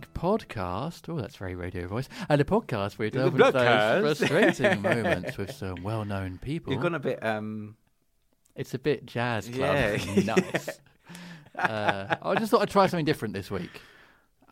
The Blank Podcast. Oh, that's very radio voice. And a podcast where we delve The into those frustrating moments with some well-known people. You've gone a bit. um It's a bit jazz club. Yeah. nice. Uh, I just thought I'd try something different this week.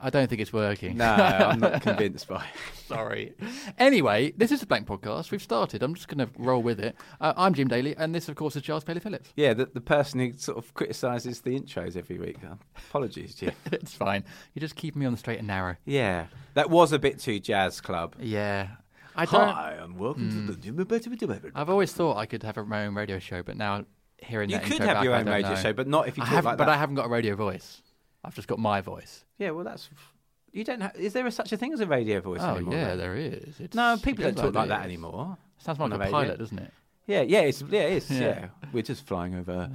I don't think it's working. No, I'm not convinced by. it. Sorry. Anyway, this is the Blank Podcast. We've started. I'm just going to roll with it. Uh, I'm Jim Daly, and this, of course, is Giles Paley Phillips. Yeah, the, the person who sort of criticises the intros every week. Uh, Apologies, Jim. it's fine. You're just keeping me on the straight and narrow. yeah, that was a bit too jazz club. Yeah. I don't. Hi, and welcome to the Jim. I've always thought I could have my own radio show, but now hearing You that could intro have back, your own radio know. show, but not if you I talk haven't, like but. I haven't got a radio voice. I've just got my voice. Yeah, well, that's. You don't. Ha- is there a, such a thing as a radio voice oh anymore? yeah, then? there is. It's, No, people don't talk like that anymore. Sounds more like a radio. pilot, doesn't it? Yeah, yeah, it's, yeah, it is. Yeah. Yeah. we're just flying over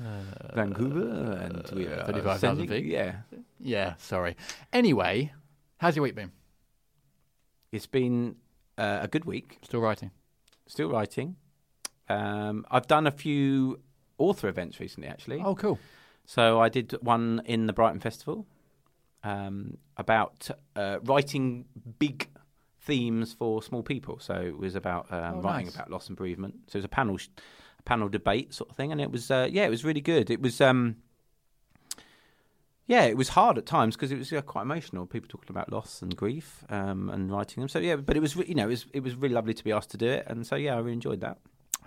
Vancouver and we are 35,000 sending- feet. Yeah, Yeah. Sorry. Anyway, how's your week been? it's been uh, a good week. Still writing. Still writing. Um, I've done a few author events recently, actually. Oh, cool. So I did one in the Brighton Festival um, about uh, writing big themes for small people. So it was about um, Oh, writing nice. about loss and bereavement. So it was a panel, sh- a panel debate sort of thing, and it was uh, yeah, it was really good. It was. Um, yeah, it was hard at times because it was uh, quite emotional. People talking about loss and grief um, and writing them. So yeah, but it was you know it was it was really lovely to be asked to do it, and so yeah, I really enjoyed that.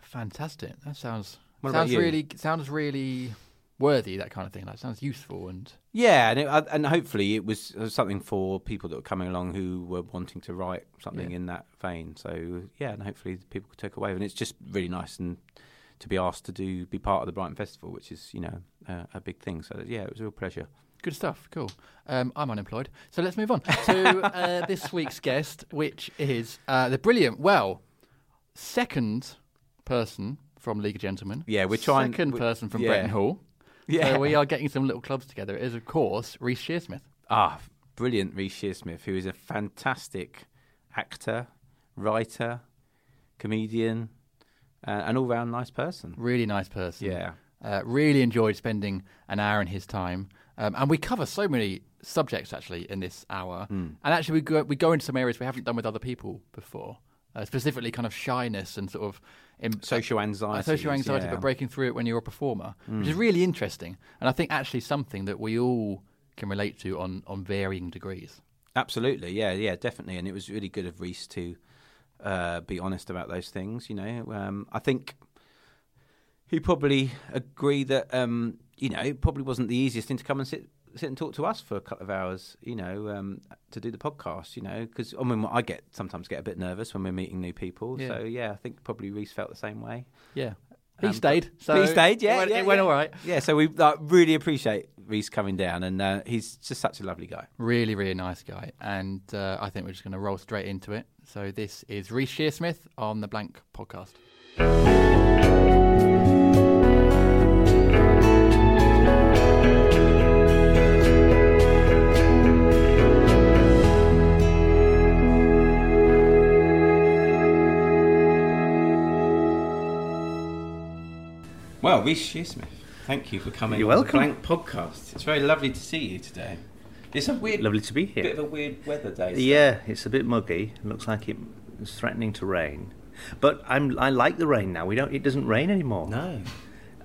Fantastic. That sounds What sounds really sounds really worthy. That kind of thing. That sounds useful and Yeah, and it, and hopefully it was something for people that were coming along who were wanting to write something Yeah. in that vein. So yeah, and hopefully people could take away. And it's just really nice and to be asked to do be part of the Brighton Festival, which is you know uh, a big thing. So yeah, it was a real pleasure. Good stuff. Cool. Um, I'm unemployed, so let's move on to uh, this week's guest, which is uh, the brilliant, well, second person from League of Gentlemen. Yeah, we're trying- Second we- person from yeah. Bretton Hall. Yeah. So we are getting some little clubs together. It is, of course, Reece Shearsmith. Ah, brilliant, Reece Shearsmith, who is a fantastic actor, writer, comedian, uh, an all-round nice person. Really nice person. Yeah. Uh, really enjoyed spending an hour in his time. Um, and we cover so many subjects actually in this hour. Hmm. And actually, we go, we go into some areas we haven't done with other people before, uh, specifically kind of shyness and sort of im- Social uh, anxiety. social anxiety, yeah. But breaking through it when you're a performer, which is really interesting. And I think actually something that we all can relate to on, on varying degrees. Absolutely, yeah, yeah, definitely, and it was really good of Reece to uh, be honest about those things. You know, um, I think he probably agreed that um, you know it probably wasn't the easiest thing to come and sit sit and talk to us for a couple of hours, you know, um, to do the podcast, you know, because I mean, I get sometimes get a bit nervous when we're meeting new people. Yeah. So yeah, I think probably Reece felt the same way. Yeah. He Um, stayed. So he stayed, yeah, It went, yeah, it went yeah. all right. Yeah, so we like, really appreciate Reece coming down, and uh, he's just such a lovely guy. Really, really nice guy. And uh, I think we're just going to roll straight into it. So this is Reece Shearsmith on the Blank podcast. Reece Shearsmith, thank you for coming. You're welcome. The Blank podcast. It's very lovely to see you today. It's a weird, Lovely to be here. bit of a weird weather day. Yeah, it's a bit muggy. It looks like it is threatening to rain, but I'm I like the rain now. We don't. It doesn't rain anymore. No.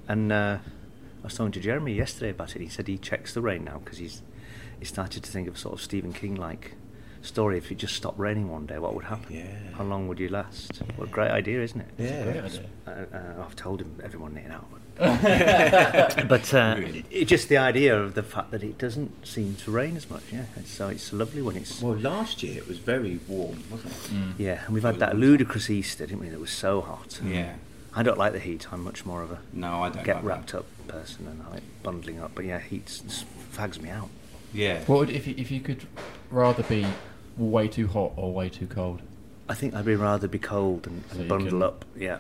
And uh, I was talking to Jeremy yesterday about it. He said he checks the rain now because he's he started to think of sort of Stephen King like story. If it just stopped raining one day, what would happen? Yeah. How long would you last? What a great idea, isn't it? Yeah. Uh, uh, I've told him everyone it now. But, but uh, Really? it, just the idea of the fact that it doesn't seem to rain as much. Yeah, It's- so it's lovely when it's Well, last year it was very warm, wasn't it? yeah. And we've had that long ludicrous Easter, didn't we? That was so hot. Yeah. I don't like the heat. I'm much more of a No, I don't get like wrapped that. up person, and I like bundling up. But yeah, heat s- s- fags me out. Yeah. What would, if, you, if you could rather be way too hot or way too cold? I think I'd be rather be cold and, So and you bundle can- up, yeah,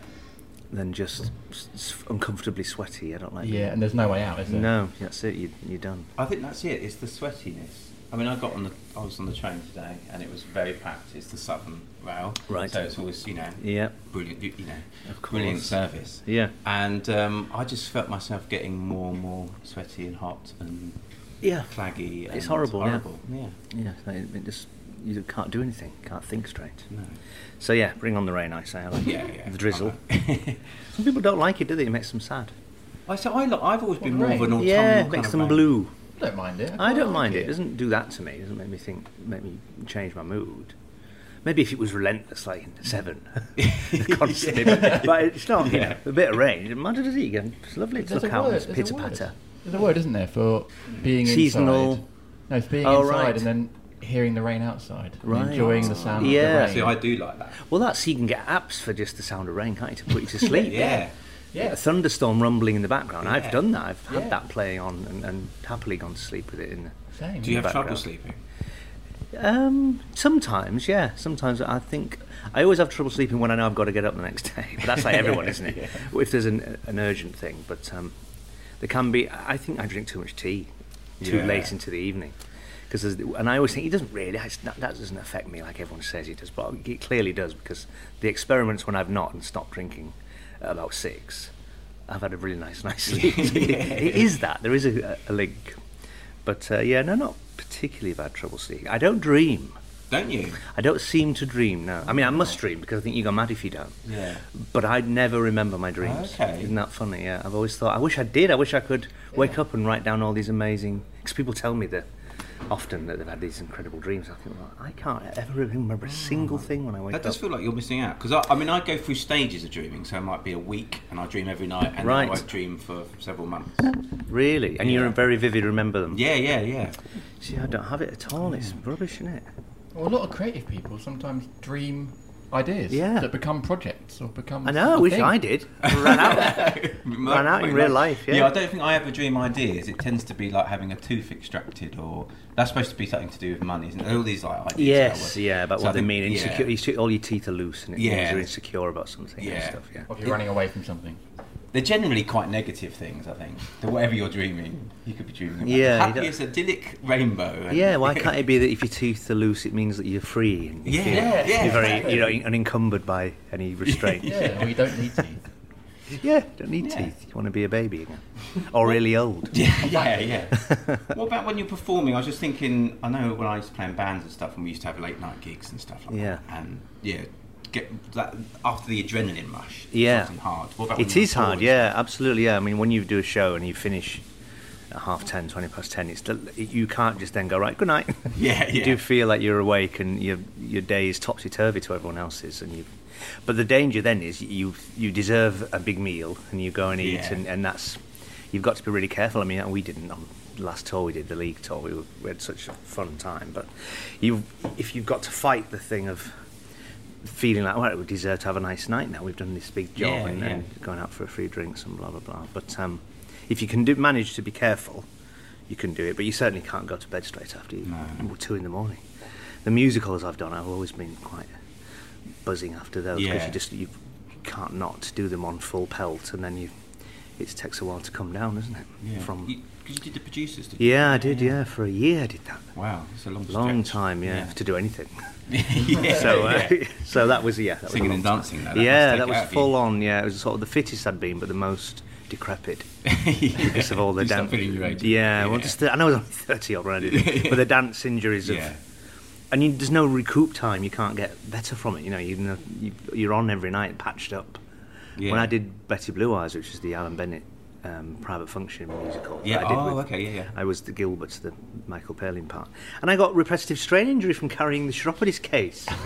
than just s- s- uncomfortably sweaty. I don't like. It. Yeah, and there's no way out, is there? No, that's it. You, you're done. I think that's it. It's the sweatiness. I mean, I got on the. I was on the train today, and it was very packed. It's the Southern Rail, Right. So it's always, you know, Yeah. brilliant. You you know, Of brilliant service. Yeah. And um, I just felt myself getting more and more sweaty and hot and Yeah. claggy. It's and horrible, yeah. Yeah. Yeah. It, it just you can't do anything. Can't think straight. No. So yeah, bring on the rain. I say. I like Yeah, yeah. the drizzle. I Some people don't like it, do they? It makes them sad. I so I lo- I've always been What, more of an rain? autumnal yeah, kind makes of them blue. I don't mind it. I quite don't like mind it. It doesn't do that to me. It doesn't make me think, make me change my mood. Maybe if it was relentless, like in seven, constantly. but, but it's not. You know, a bit of rain. It matters, does it? You can- It's lovely to There's look a out. word, It's there's a pitter patter. There's a word, isn't there, for being Seasonal. inside? No, it's being Oh, inside right. and then hearing the rain outside. Right. Enjoying the sound Yeah. of the rain. See, I do like that. Well, that's you can get apps for just the sound of rain, can't you, to put you to sleep? Yeah. Yeah. A thunderstorm rumbling in the background. Yeah. I've done that. I've had Yeah. that playing on and, and happily gone to sleep with it in. Same. Do you have trouble sleeping? Um, sometimes, yeah. Sometimes I think I always have trouble sleeping when I know I've got to get up the next day. But that's like everyone, isn't it? If there's an, an urgent thing, but um, there can be. I think I drink too much tea, too Yeah. late into the evening. Because and I always think he doesn't really. Not, that doesn't affect me like everyone says it does, but it clearly does because the experiments when I've not and stopped drinking at about six, I've had a really nice night's sleep. it is that there is a, a link, but uh, yeah, no, not particularly bad trouble sleeping. I don't dream. Don't you? I don't seem to dream. No, I mean I must dream because I think you go mad if you don't. Yeah. But I'd never remember my dreams. Okay. Isn't that funny? Yeah, I've always thought I wish I did. I wish I could wake up and write down all these amazing. Because people tell me that often that they've had these incredible dreams. I think, well, I can't ever remember a single mm. thing when I wake up. That does up. feel like you're missing out because I, I mean I go through stages of dreaming, so it might be a week and I dream every night, and then Right. I won't dream for several months. Really, and Yeah. you're very vivid. Remember them. Yeah, yeah, yeah. See, I don't have it at all. It's mm. rubbish, isn't it? Well, a lot of creative people sometimes dream ideas Yeah. that become projects or become. I know. I a wish thing. I did. Ran out. Ran out in real life, yeah. I don't think I ever dream ideas. It tends to be like having a tooth extracted, or that's supposed to be something to do with money, isn't it? All these like ideas. Yes, that yeah, about So I what they think- mean. yeah. Insecure, you see- all your teeth are loose, and it means Yeah. you're insecure about something and Yeah. stuff. Yeah. Or if you're running away from something. They're generally quite negative things, I think. So whatever you're dreaming, you could be dreaming about Yeah, the you don't- happiest idyllic rainbow. Yeah, why can't it be that if your teeth are loose, it means that you're free and you Yeah, feel- yeah, yeah. you're very, you know, unencumbered by any restraint. Yeah, or you don't need teeth. Yeah, don't need Yeah. teeth. You want to be a baby again, or really old. Yeah, yeah, yeah. what about when you're performing? I was just thinking. I know when I used to play in bands and stuff, and we used to have late night gigs and stuff like Yeah. that. And yeah, get that after the adrenaline rush. it's Yeah. hard. What about when It is hard. Yeah, absolutely. Yeah, I mean, when you do a show and you finish at half ten, twenty past ten, it's still, you can't just then go right. Good night. Yeah, you yeah. do feel like you're awake and your your day is topsy turvy to everyone else's, and you. But the danger then is you you deserve a big meal and you go and eat, Yeah. and, and that's you've got to be really careful. I mean, we didn't on last tour we did, the league tour. We, were, we had such a fun time. But you, if you've got to fight the thing of feeling like, well, we deserve to have a nice night now. We've done this big job Yeah, and, yeah. and going out for a free drinks and blah blah blah. But um, if you can do, manage to be careful, you can do it. But you certainly can't go to bed straight after you, No. two in the morning. The musicals I've done, I've always been quite buzzing after those because Yeah. you just you can't not do them on full pelt, and then you it takes a while to come down, doesn't it? Yeah. From you, 'cause you did the producers, did you? yeah, I did. Yeah, for a year I did that. Wow, it's a long, Long stretch. time, yeah, to do anything. yeah. So, uh, yeah. so that was yeah, that Singing long and dancing, though, that yeah, that was out of you. full on. Yeah, it was sort of the fittest I'd been, but the most decrepit yeah. because of all the dance. age. Yeah, well, just the, I know I was only thirty odd when I did it, but the dance injuries of. yeah. And you, there's no recoup time. You can't get better from it. You know, you, are on every night, patched up. yeah. When I did Betty Blue Eyes, which is the Alan Bennett um, private function musical, Yeah, I did oh, with- okay, yeah, yeah. I was the Gilbert, the Michael Palin part, and I got repetitive strain injury from carrying the chiropodist case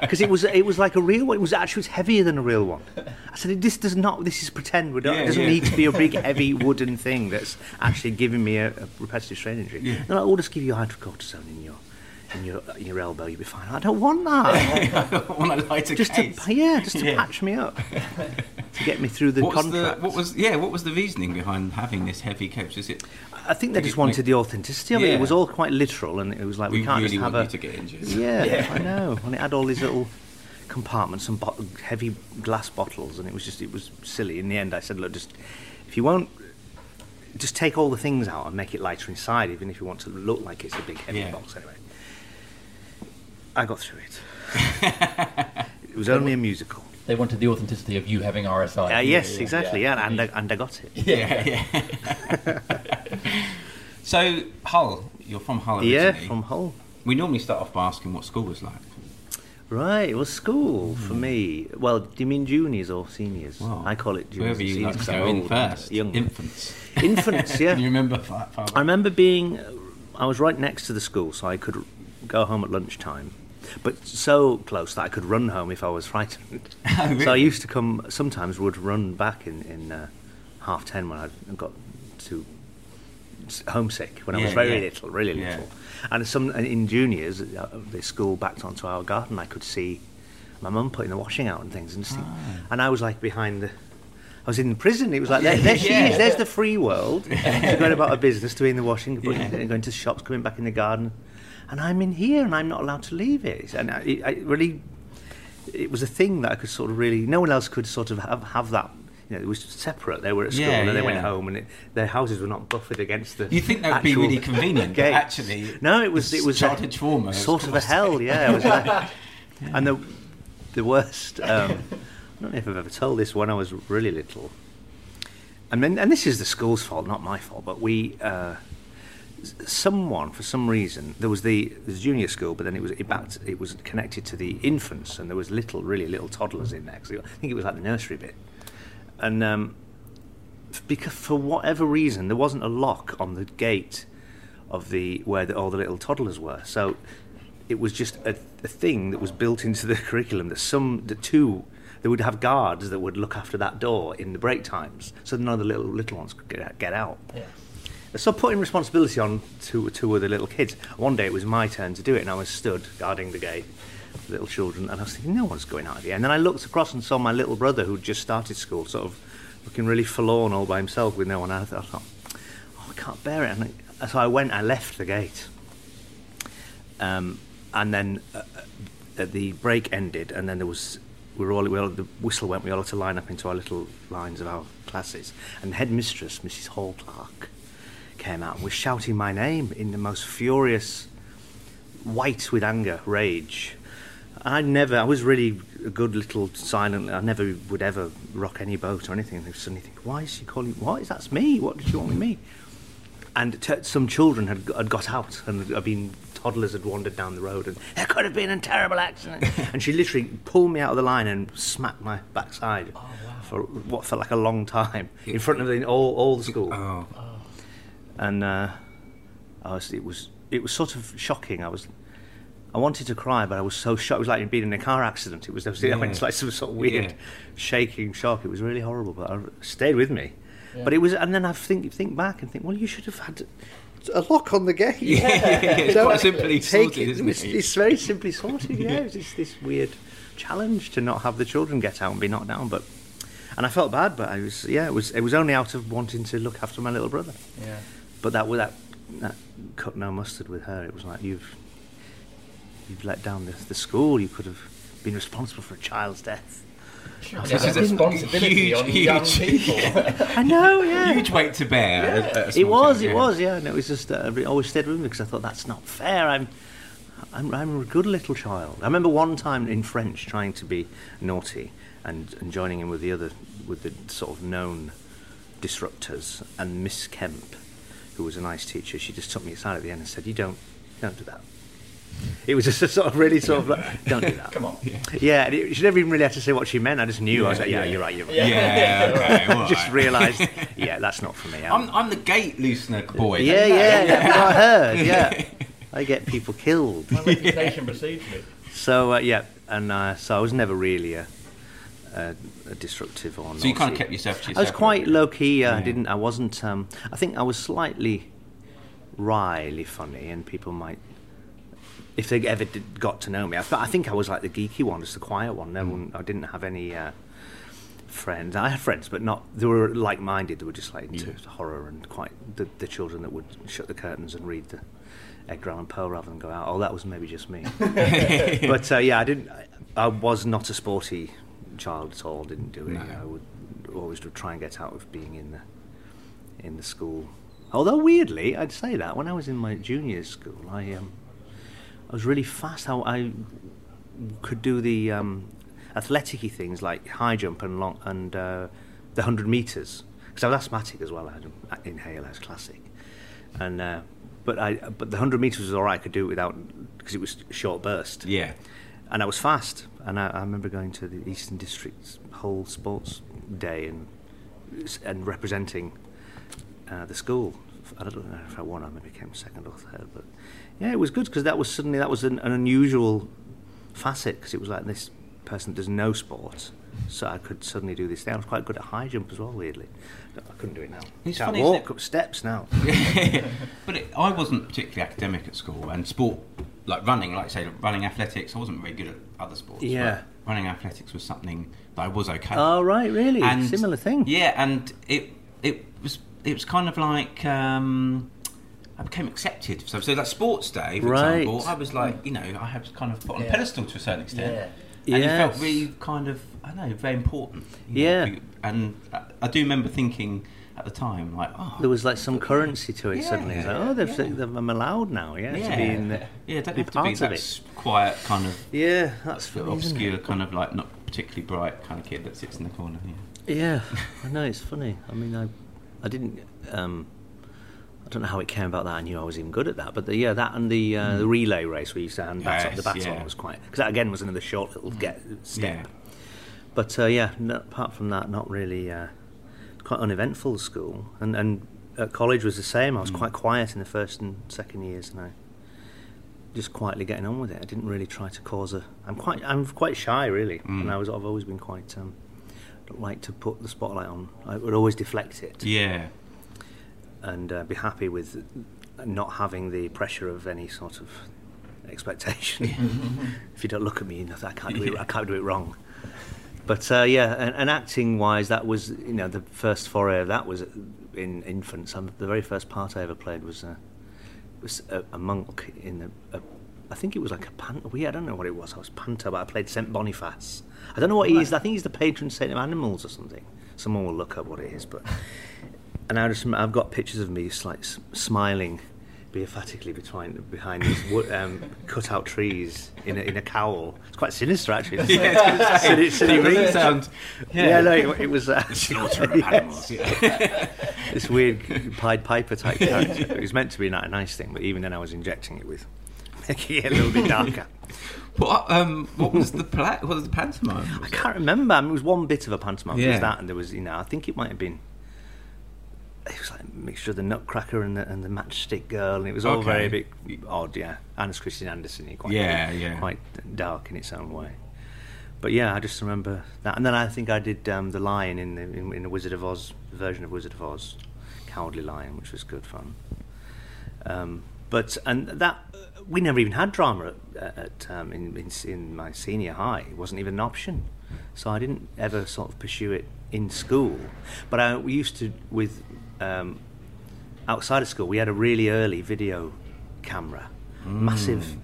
because it was it was like a real one. It was actually it was heavier than a real one. I said, "This does not. This is pretend. We don't, Yeah, it doesn't yeah. need to be a big heavy wooden thing that's actually giving me a, a repetitive strain injury." Yeah. Like, "We'll just give you hydrocortisone in your." In your, in your elbow, you'll be fine. I don't want that. on a lighter just case. to yeah, just to Yeah. patch me up to get me through the what contract. the what was yeah what was the reasoning behind having this heavy coach? Is it I think they just wanted make- the authenticity of it. Yeah. It was all quite literal, and it was like we, we can't really just have want a you to get injured? yeah, I know. And it had all these little compartments and heavy glass bottles, and it was just it was silly. In the end, I said, look, just if you won't. Just take all the things out and make it lighter inside, even if you want to look like it's a big heavy Yeah. box. Anyway, I got through it. it was only a musical. They wanted the authenticity of you having RSI. Uh, yes, exactly. Yeah, and I, and I got it. Yeah, yeah. so Hull, you're from Hull. Yeah, from Hull. We normally start off by asking what school was like. Right, well, was school for me. Well, do you mean juniors or seniors? Well, I call it juniors. Whoever you seniors like to go in first. Young. Infants. Infants, yeah. Can you remember fa- father? I remember being. I was right next to the school, so I could go home at lunchtime. But so close that I could run home if I was frightened. Oh, So I used to come. Sometimes would run back in in uh, half ten when I got to s- homesick when I was very yeah. little, really Yeah. little. And some in juniors, uh, the school backed onto our garden. I could see my mum putting the washing out and things, and think, Ah. and I was like behind the. I was in prison. It was like there, there she Yeah. is. There's the free world. She's going about her business, doing the washing, putting, Yeah. going to the shops, coming back in the garden, and I'm in here, and I'm not allowed to leave it. And I, I really, it was a thing that I could sort of really. No one else could sort of have, have that. You know, it was separate. They were at school, Yeah, and then they went home, and it, their houses were not buffered against the. You think that would be really convenient, but actually no, it was it was childhood a, trauma sort of a hell. Yeah, it was like, and the the worst. Um, I don't know if I've ever told this when I was really little. And then, and this is the school's fault, not my fault. But we, uh, someone for some reason, there was the, junior school, but then it was it, backed, it was connected to the infants, and there was little, really little toddlers in there. 'cause I think it was like the nursery bit, and um, because for whatever reason there wasn't a lock on the gate of the where the, all the little toddlers were. So it was just a, a thing that was built into the curriculum that some the two they would have guards that would look after that door in the break times, so none of the little little ones could get out, get out. Yeah. So putting responsibility on two of the little kids. One day it was my turn to do it, and I was stood guarding the gate, the little children, and I was thinking, no one's going out here. And then I looked across and saw my little brother who'd just started school, sort of looking really forlorn all by himself with no one. And I thought, oh, I can't bear it. And I, so I went, I left the gate. Um, and then uh, uh, the break ended, and then there was we were all, we all the whistle went. We all had to line up into our little lines of our classes, and the headmistress, Mrs. Hall Clark, came out and was shouting my name in the most furious, white with anger, rage. I never, I was really a good little silent. I never would ever rock any boat or anything. I suddenly think, why is she calling? What is that's me? What did she want with me? And t- some children had, had got out and had been toddlers had wandered down the road and there could have been a terrible accident. and she literally pulled me out of the line and smacked my backside oh, for what felt like a long time in front of the, all, all the school Oh, and uh, I was, it was it was sort of shocking. I was I wanted to cry, but I was so shocked. It was like being in a car accident. It was, I went Yeah. into like some sort of weird Yeah. shaking shock. It was really horrible, but it stayed with me. But it was, and then I think think back and think, well, you should have had a lock on the gate. it's Don't quite simply sorted, it. isn't it? It's very simply sorted. Yeah, it's just this weird challenge to not have the children get out and be knocked down. But and I felt bad, but I was yeah, it was it was only out of wanting to look after my little brother. Yeah. But that that that cut no mustard with her. It was like you've you've let down the, the school. You could have been responsible for a child's death. This is a responsibility huge, on huge, young people. I know, yeah. Huge weight to bear. at- at It was, child, it yeah. was, yeah. And it was just, uh, it always stayed with me because I thought that's not fair. I'm, I'm, I'm a good little child. I remember one time in French trying to be naughty and, and joining in with the other, with the sort of known disruptors. And Miss Kemp, who was a nice teacher, she just took me aside at the end and said, "You don't, don't do that." It was just a sort of really sort of like, don't do that. Come on. Yeah, and it, she never even really had to say what she meant. I just knew. I was like, yeah, you're right, you're right. Yeah, okay, all just right. realised, yeah, that's not for me. I'm- I'm, I'm the gate loosener boy. yeah, yeah, yeah. I heard. Yeah, I get people killed. My reputation precedes me. So uh, yeah, and uh, so I was never really a, a, a disruptive or. So you kind of kept yourself to yourself. I was quite low key. Uh, I Yeah. didn't. I wasn't. Um, I think I was slightly wryly funny, and people might, if they ever did, got to know me, I, th- I think I was like the geeky one, just the quiet one. No one. I didn't have any. Uh, Friends, I had friends, but not. They were like-minded. They were just like into horror and quite the, the children that would shut the curtains and read the Edgar Allan Poe rather than go out. Oh, that was maybe just me. but uh, yeah, I didn't. I, I was not a sporty child at all. Didn't do it. No. I would always would try and get out of being in the in the school. Although weirdly, I'd say that when I was in my junior school, I um, I was really fast. How I could do the um, athletic things like high jump and long and uh, the hundred meters because I was asthmatic as well. I had an inhaler, I was classic, and uh, but I but the hundred meters was all right. I could do it without because it was short burst. Yeah. and I was fast. And I, I remember going to the Eastern District's Hull sports day and and representing uh, the school. I don't know if I won. I maybe came second or third, but yeah, it was good because that was suddenly that was an, an unusual facet because it was like this person does no sport, so I could suddenly do this thing. I was quite good at high jump as well. Weirdly, I couldn't do it now. It's Can't funny, walk up steps now. but it, I wasn't particularly academic at school, and sport, like running, like I say, running athletics, I wasn't very good at other sports. but Yeah. running athletics was something that I was okay. oh right, really? And- Similar thing. Yeah, and it it was it was kind of like um, I became accepted. So, so that sports day, for Right. example, I was like, you know, I was kind of put on a pedestal to a certain extent. Yeah. And it felt Yes. really kind of, I don't know, very important. you know, Yeah. And I, I do remember thinking at the time, like, oh, There was like some currency to it Yeah, suddenly. It's like, oh, they've, yeah. they've, I'm allowed now, yeah, yeah, to be in the, yeah, don't have to be of that it. quiet kind of Yeah, that's sort funny, of isn't obscure, kind of like not particularly bright kind of kid that sits in the corner. Yeah. Yeah, I know it's funny. I mean, I, I didn't. Um, I don't know how it came about that. I knew I was even good at that, but the, yeah, that and the uh, the relay race where you used to hand baton, the baton yeah. was quite because that again was another short little get step. Yeah. But uh, yeah, no, apart from that, not really. Uh, quite uneventful school, and and at college was the same. I was quite quiet in the first and second years, and I just quietly getting on with it. I didn't really try to cause a. I'm quite I'm quite shy really, and I was I've always been quite. Um, don't like to put the spotlight on. I would always deflect it Yeah. and uh, be happy with not having the pressure of any sort of expectation. if you don't look at me, I can't do it. I can't do it wrong. But uh, yeah, and, and acting wise, that was you know the first foray of that was in infants. The very first part I ever played was uh, was a, a monk in the. A, I think it was like a panto. Yeah, I don't know what it was. I was panto, but I played Saint Boniface. I don't know what he is. I think he's the patron saint of animals or something. Someone will look up what it is, but and I just I've got pictures of me like s- smiling beatifically behind behind these wo- um, cut out trees in a, in a cowl. It's quite sinister actually. Yeah, Silly- silly It reason. sound- yeah. yeah. no, it, it was uh, Slaughter of yes. animals. Yeah. this weird Pied Piper type character. It was meant to be a ni- a nice thing, but even then I was injecting it with making it a little bit darker. What um what was the pla- what was the pantomime? I can't remember. I mean, it was one bit of a pantomime. Yeah. was that, and there was, you know, I think it might have been. It was like a mixture of the Nutcracker and the, and the Matchstick Girl, and it was all Okay. very bit odd. Yeah, and it's Christian Andersen, quite Yeah, yeah. quite dark in its own way. But yeah, I just remember that, and then I think I did um, the Lion in the in, in the Wizard of Oz version of Wizard of Oz, Cowardly Lion, which was good fun. Um, but and that we never even had drama at, at um, in, in in my senior high. It wasn't even an option, so I didn't ever sort of pursue it in school. But I we used to with um, outside of school. We had a really early video camera, massive.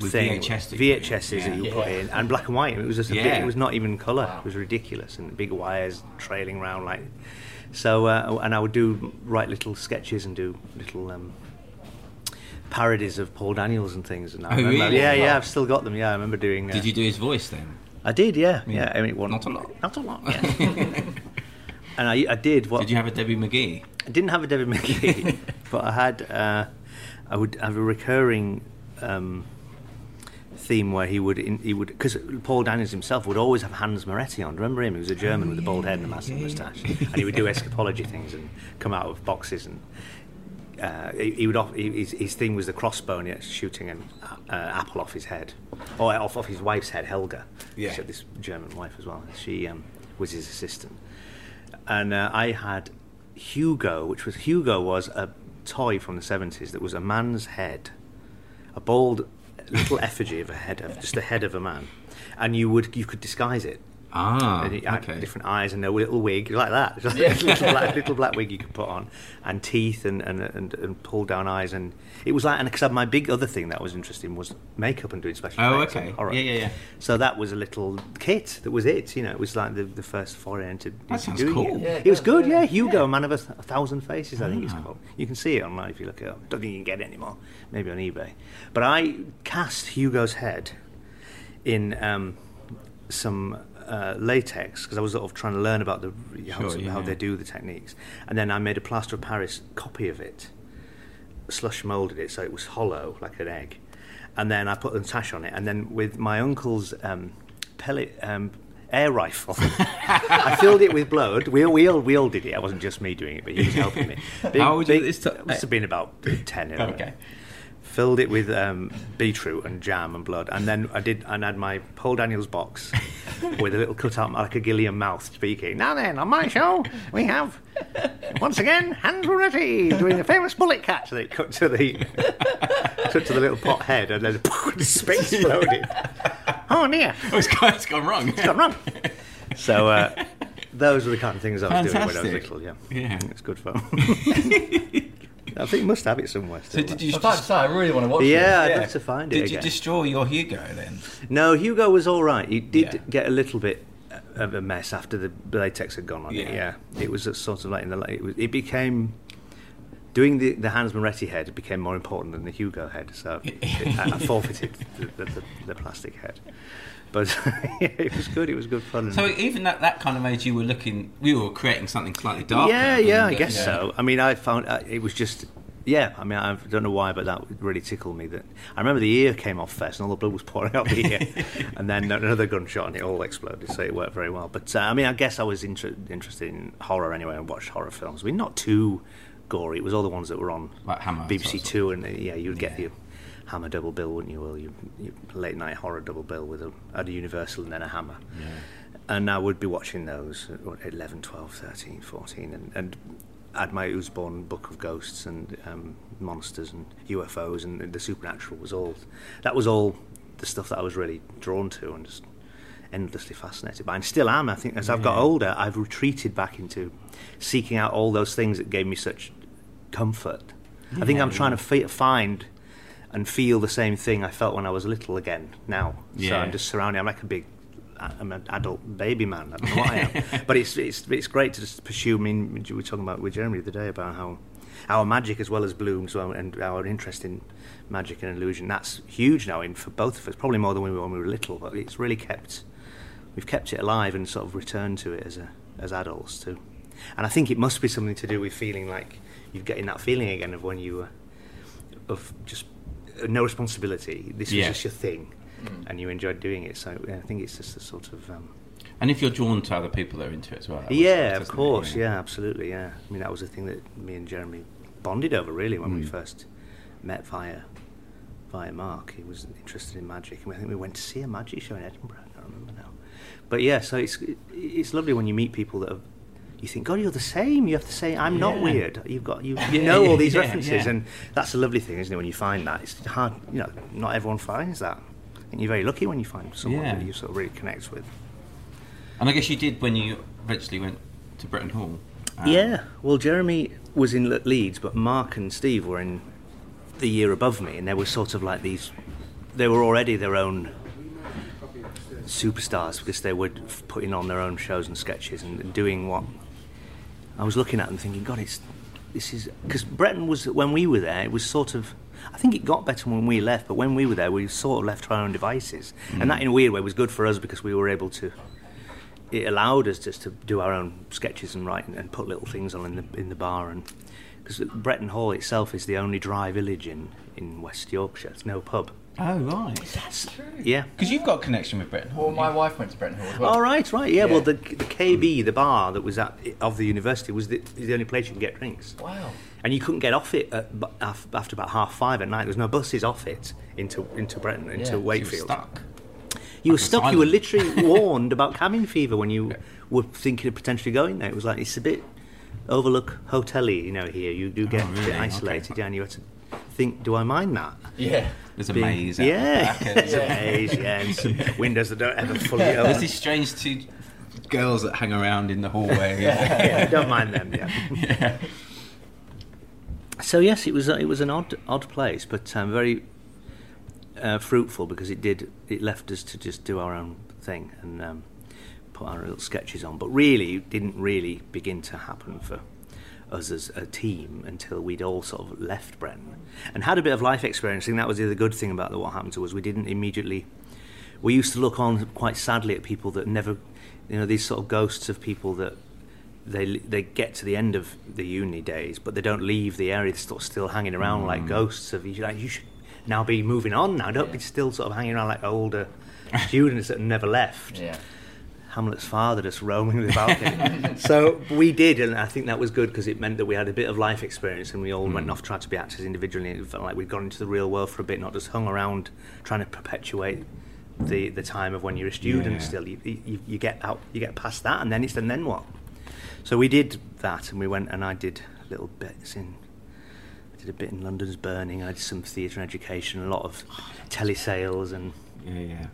With thing, VHS that you put in. VHSs that you Yeah. put in, and black and white. It was just a bit, Yeah. it was not even colour. It was ridiculous, and big wires trailing around like. So, uh, and I would do write little sketches and do little um, parodies of Paul Daniels and things. And I Oh, remember, really? Yeah, yeah, I've still got them. Yeah, I remember doing. Uh, Did you do his voice then? I did, yeah, Yeah. yeah. I mean, it wasn't Not a lot. Not a lot. Yeah. and I, I did. What Did you have a Debbie McGee? I didn't have a David McGee, but I had. Uh, I would have a recurring um, theme where he would in, he would because Paul Daniels himself would always have Hans Moretti on. Remember him? He was a German with a bald head and a massive moustache, and he would do escapology things and come out of boxes and. Uh, he, he would off, he, his, his thing was the crossbow and he was shooting an uh, apple off his head, or off, off his wife's head, Helga. Yeah. She had this German wife as well. She um, was his assistant, and uh, I had Hugo, which was Hugo was a toy from the seventies that was a man's head, a bald little effigy of a head of just the head of a man, and you would you could disguise it. Ah, and okay. different eyes and a little wig like that, Just like a little, black, little black wig you could put on, and teeth and and, and, and pull down eyes, and it was like. And because my big other thing that was interesting was makeup and doing special Oh, effects okay. horror. Yeah, yeah, yeah. So that was a little kit. That was it. You know, it was like the, the first foray into, That into sounds doing cool. it. Yeah, it it was good. yeah. Yeah, Hugo, Man of a, a Thousand Faces. I think it's Ah. called. You can see it online if you look it up. Don't think you can get it anymore. Maybe on eBay. But I cast Hugo's head in um, some uh, latex because I was sort of trying to learn about the how, Sure, yeah, how they do the techniques, and then I made a plaster of Paris copy of it, slush molded it so it was hollow like an egg, and then I put the tash on it, and then with my uncle's um, pellet. Um, Air rifle. I filled it with blood. We all, we all we all did it. It wasn't just me doing it, but he was helping me. How old were you this must have been about ten. 11 Okay. Filled it with um, beetroot and jam and blood, and then I did and had my Paul Daniels box with a little cutout like a Gilliam mouth speaking. Now then, on my show we have once again Hans Moretti doing the famous bullet catch. So they cut to the cut to the little pot head, and then the space exploded. Oh dear, Oh, it's gone, it's gone wrong. it's gone wrong. So uh, those were the kind of things I was doing when I was little. Yeah, Yeah. it's good fun. I think you must have it somewhere. So did you? I was about to say, I really want to watch it. Yeah, this. I'd love to find it Did you again. destroy your Hugo then? No, Hugo was all right. He did Yeah. get a little bit of a mess after the latex had gone on it. Yeah. Yeah, it was a sort of like in the it, was, it became doing the the Hans Moretti head became more important than the Hugo head. So it, I, I forfeited the, the, the, the plastic head. But yeah, it was good. It was good fun. So even that that kind of made you were looking. We were creating something slightly darker. yeah, yeah, I guess yeah. so. I mean, I found uh, it was just. Yeah, I mean, I don't know why, but that really tickled me. That I remember the ear came off first, and all the blood was pouring out the ear, and then another gunshot, and it all exploded. So it worked very well. But uh, I mean, I guess I was inter- interested in horror anyway, and watched horror films. I mean, not too gory. It was all the ones that were on Like Hammer, BBC Two, and uh, yeah, you'd get Yeah. Hammer double bill, wouldn't you? Well, you, you late night horror double bill with a, at a Universal and then a Hammer. And I would be watching those at what, 11, 12, 13, 14, and, and had my Usborne book of ghosts and um, monsters and UFOs and the supernatural was all that was all the stuff that I was really drawn to and just endlessly fascinated by. And still am I think as I've got older I've retreated back into seeking out all those things that gave me such comfort. I think I'm trying to fi- find and feel the same thing I felt when I was little again now so I'm just surrounded I'm like a big I'm an adult baby man. I don't know what I am, but it's it's it's great to just pursue. I mean, we were talking about with Jeremy the other day about how our magic as well as Bloom's well, and our interest in magic and illusion that's huge now in for both of us. Probably more than we were when we were little, but it's really kept. We've kept it alive and sort of returned to it as a as adults too. And I think it must be something to do with feeling like you're getting that feeling again of when you were of just no responsibility. This Yeah. was just your thing, and you enjoyed doing it. So yeah, I think it's just a sort of um, And if you're drawn to other people that are into it as well. that was yeah, nice, of course, yeah. absolutely, yeah. I mean, that was the thing that me and Jeremy bonded over really when we Mm. first met via via Mark. He was interested in magic, and I think we went to see a magic show in Edinburgh. I can't remember now, but yeah. So it's it's lovely when you meet people that have you think, God, you're the same. You have to say, I'm not weird. You've got you, you know all these yeah, references, yeah. and that's a lovely thing, isn't it? When you find that, it's hard. You know, not everyone finds that. And you're very lucky when you find someone Yeah. that you sort of really connect with. And I guess you did when you eventually went to Bretton Hall. Um, Yeah, well, Jeremy was in Leeds, but Mark and Steve were in the year above me, and they were sort of like these. They were already their own superstars because they were putting on their own shows and sketches and doing what. I was looking at them thinking, God, it's this is because Bretton was when we were there. It was sort of. I think it got better when we left, but when we were there, we sort of left to our own devices, and mm. that in a weird way was good for us because we were able to it allowed us just to do our own sketches and write and, and put little things on in the in the bar and because Bretton Hall itself is the only dry village in in West Yorkshire. There's no pub. Oh right. That's true. Yeah. Because you've got a connection with Bretton Hall. Well, my wife went to Bretton Hall as well. All right, right. Yeah. Well, the the KB, the bar that was at of the university, was the, the only place you could get drinks. Wow. And you couldn't get off it at, after about half five at night. There was no buses off it into into Bretton into Yeah, so you were Wakefield. Stuck. You were Like an stuck. You were literally warned about cabin fever when you were thinking of potentially going there. It was like it's a bit overlook hotel-y, you know. Here you do oh, get Oh, a really? bit Okay. isolated, yeah, and you had to think, do I mind that? Yeah. There's a Being- maze. Yeah, The back there's a maze, yeah, and some windows that don't ever fully There's open. these strange two girls that hang around in the hallway. yeah, don't mind them. Yeah. yeah. So yes, it was it was an odd odd place, but um, very uh, fruitful because it did it left us to just do our own thing and um, put our little sketches on. But really, it didn't really begin to happen for us as a team until we'd all sort of left Bretton and had a bit of life experience. I think that was the other good thing about the, what happened to us. We didn't immediately. We used to look on quite sadly at people that never, you know, these sort of ghosts of people that they they get to the end of the uni days, but they don't leave the area. They're sort of still hanging around like hmm. ghosts of you. Like you should now be moving on now. Don't be still sort of hanging around like older students that never left. Yeah. Hamlet's father just roaming the balcony. so we did, and I think that was good because it meant that we had a bit of life experience, and we all went off trying to be actors individually. It felt like we'd gone into the real world for a bit, not just hung around trying to perpetuate the the time of when you're a student. Yeah. Still, you, you you get out, you get past that, and then it's and then what? So we did that, and we went and I did little bits in. I did a bit in London's Burning. I did some theatre education, a lot of telesales, and Yeah,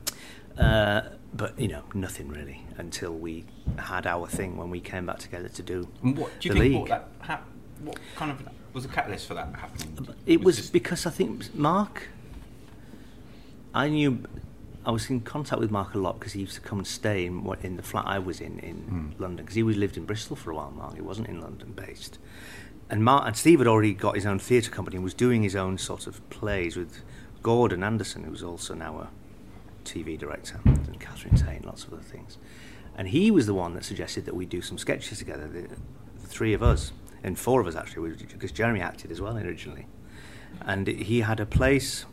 yeah. uh, but you know nothing really until we had our thing when we came back together to do And what do you think what that hap- what kind of was the catalyst for that happening? It was just- because I think Mark. I knew, I was in contact with Mark a lot because he used to come and stay in what in the flat I was in in Hmm. London because he was lived in Bristol for a while. Mark, he wasn't in London based, and Mark and Steve had already got his own theatre company and was doing his own sort of plays with Gordon Anderson, who was also now a TV director, and Catherine Tate, lots of other things. And he was the one that suggested that we do some sketches together, the, the three of us, and four of us actually, because Jeremy acted as well originally. And he had a place.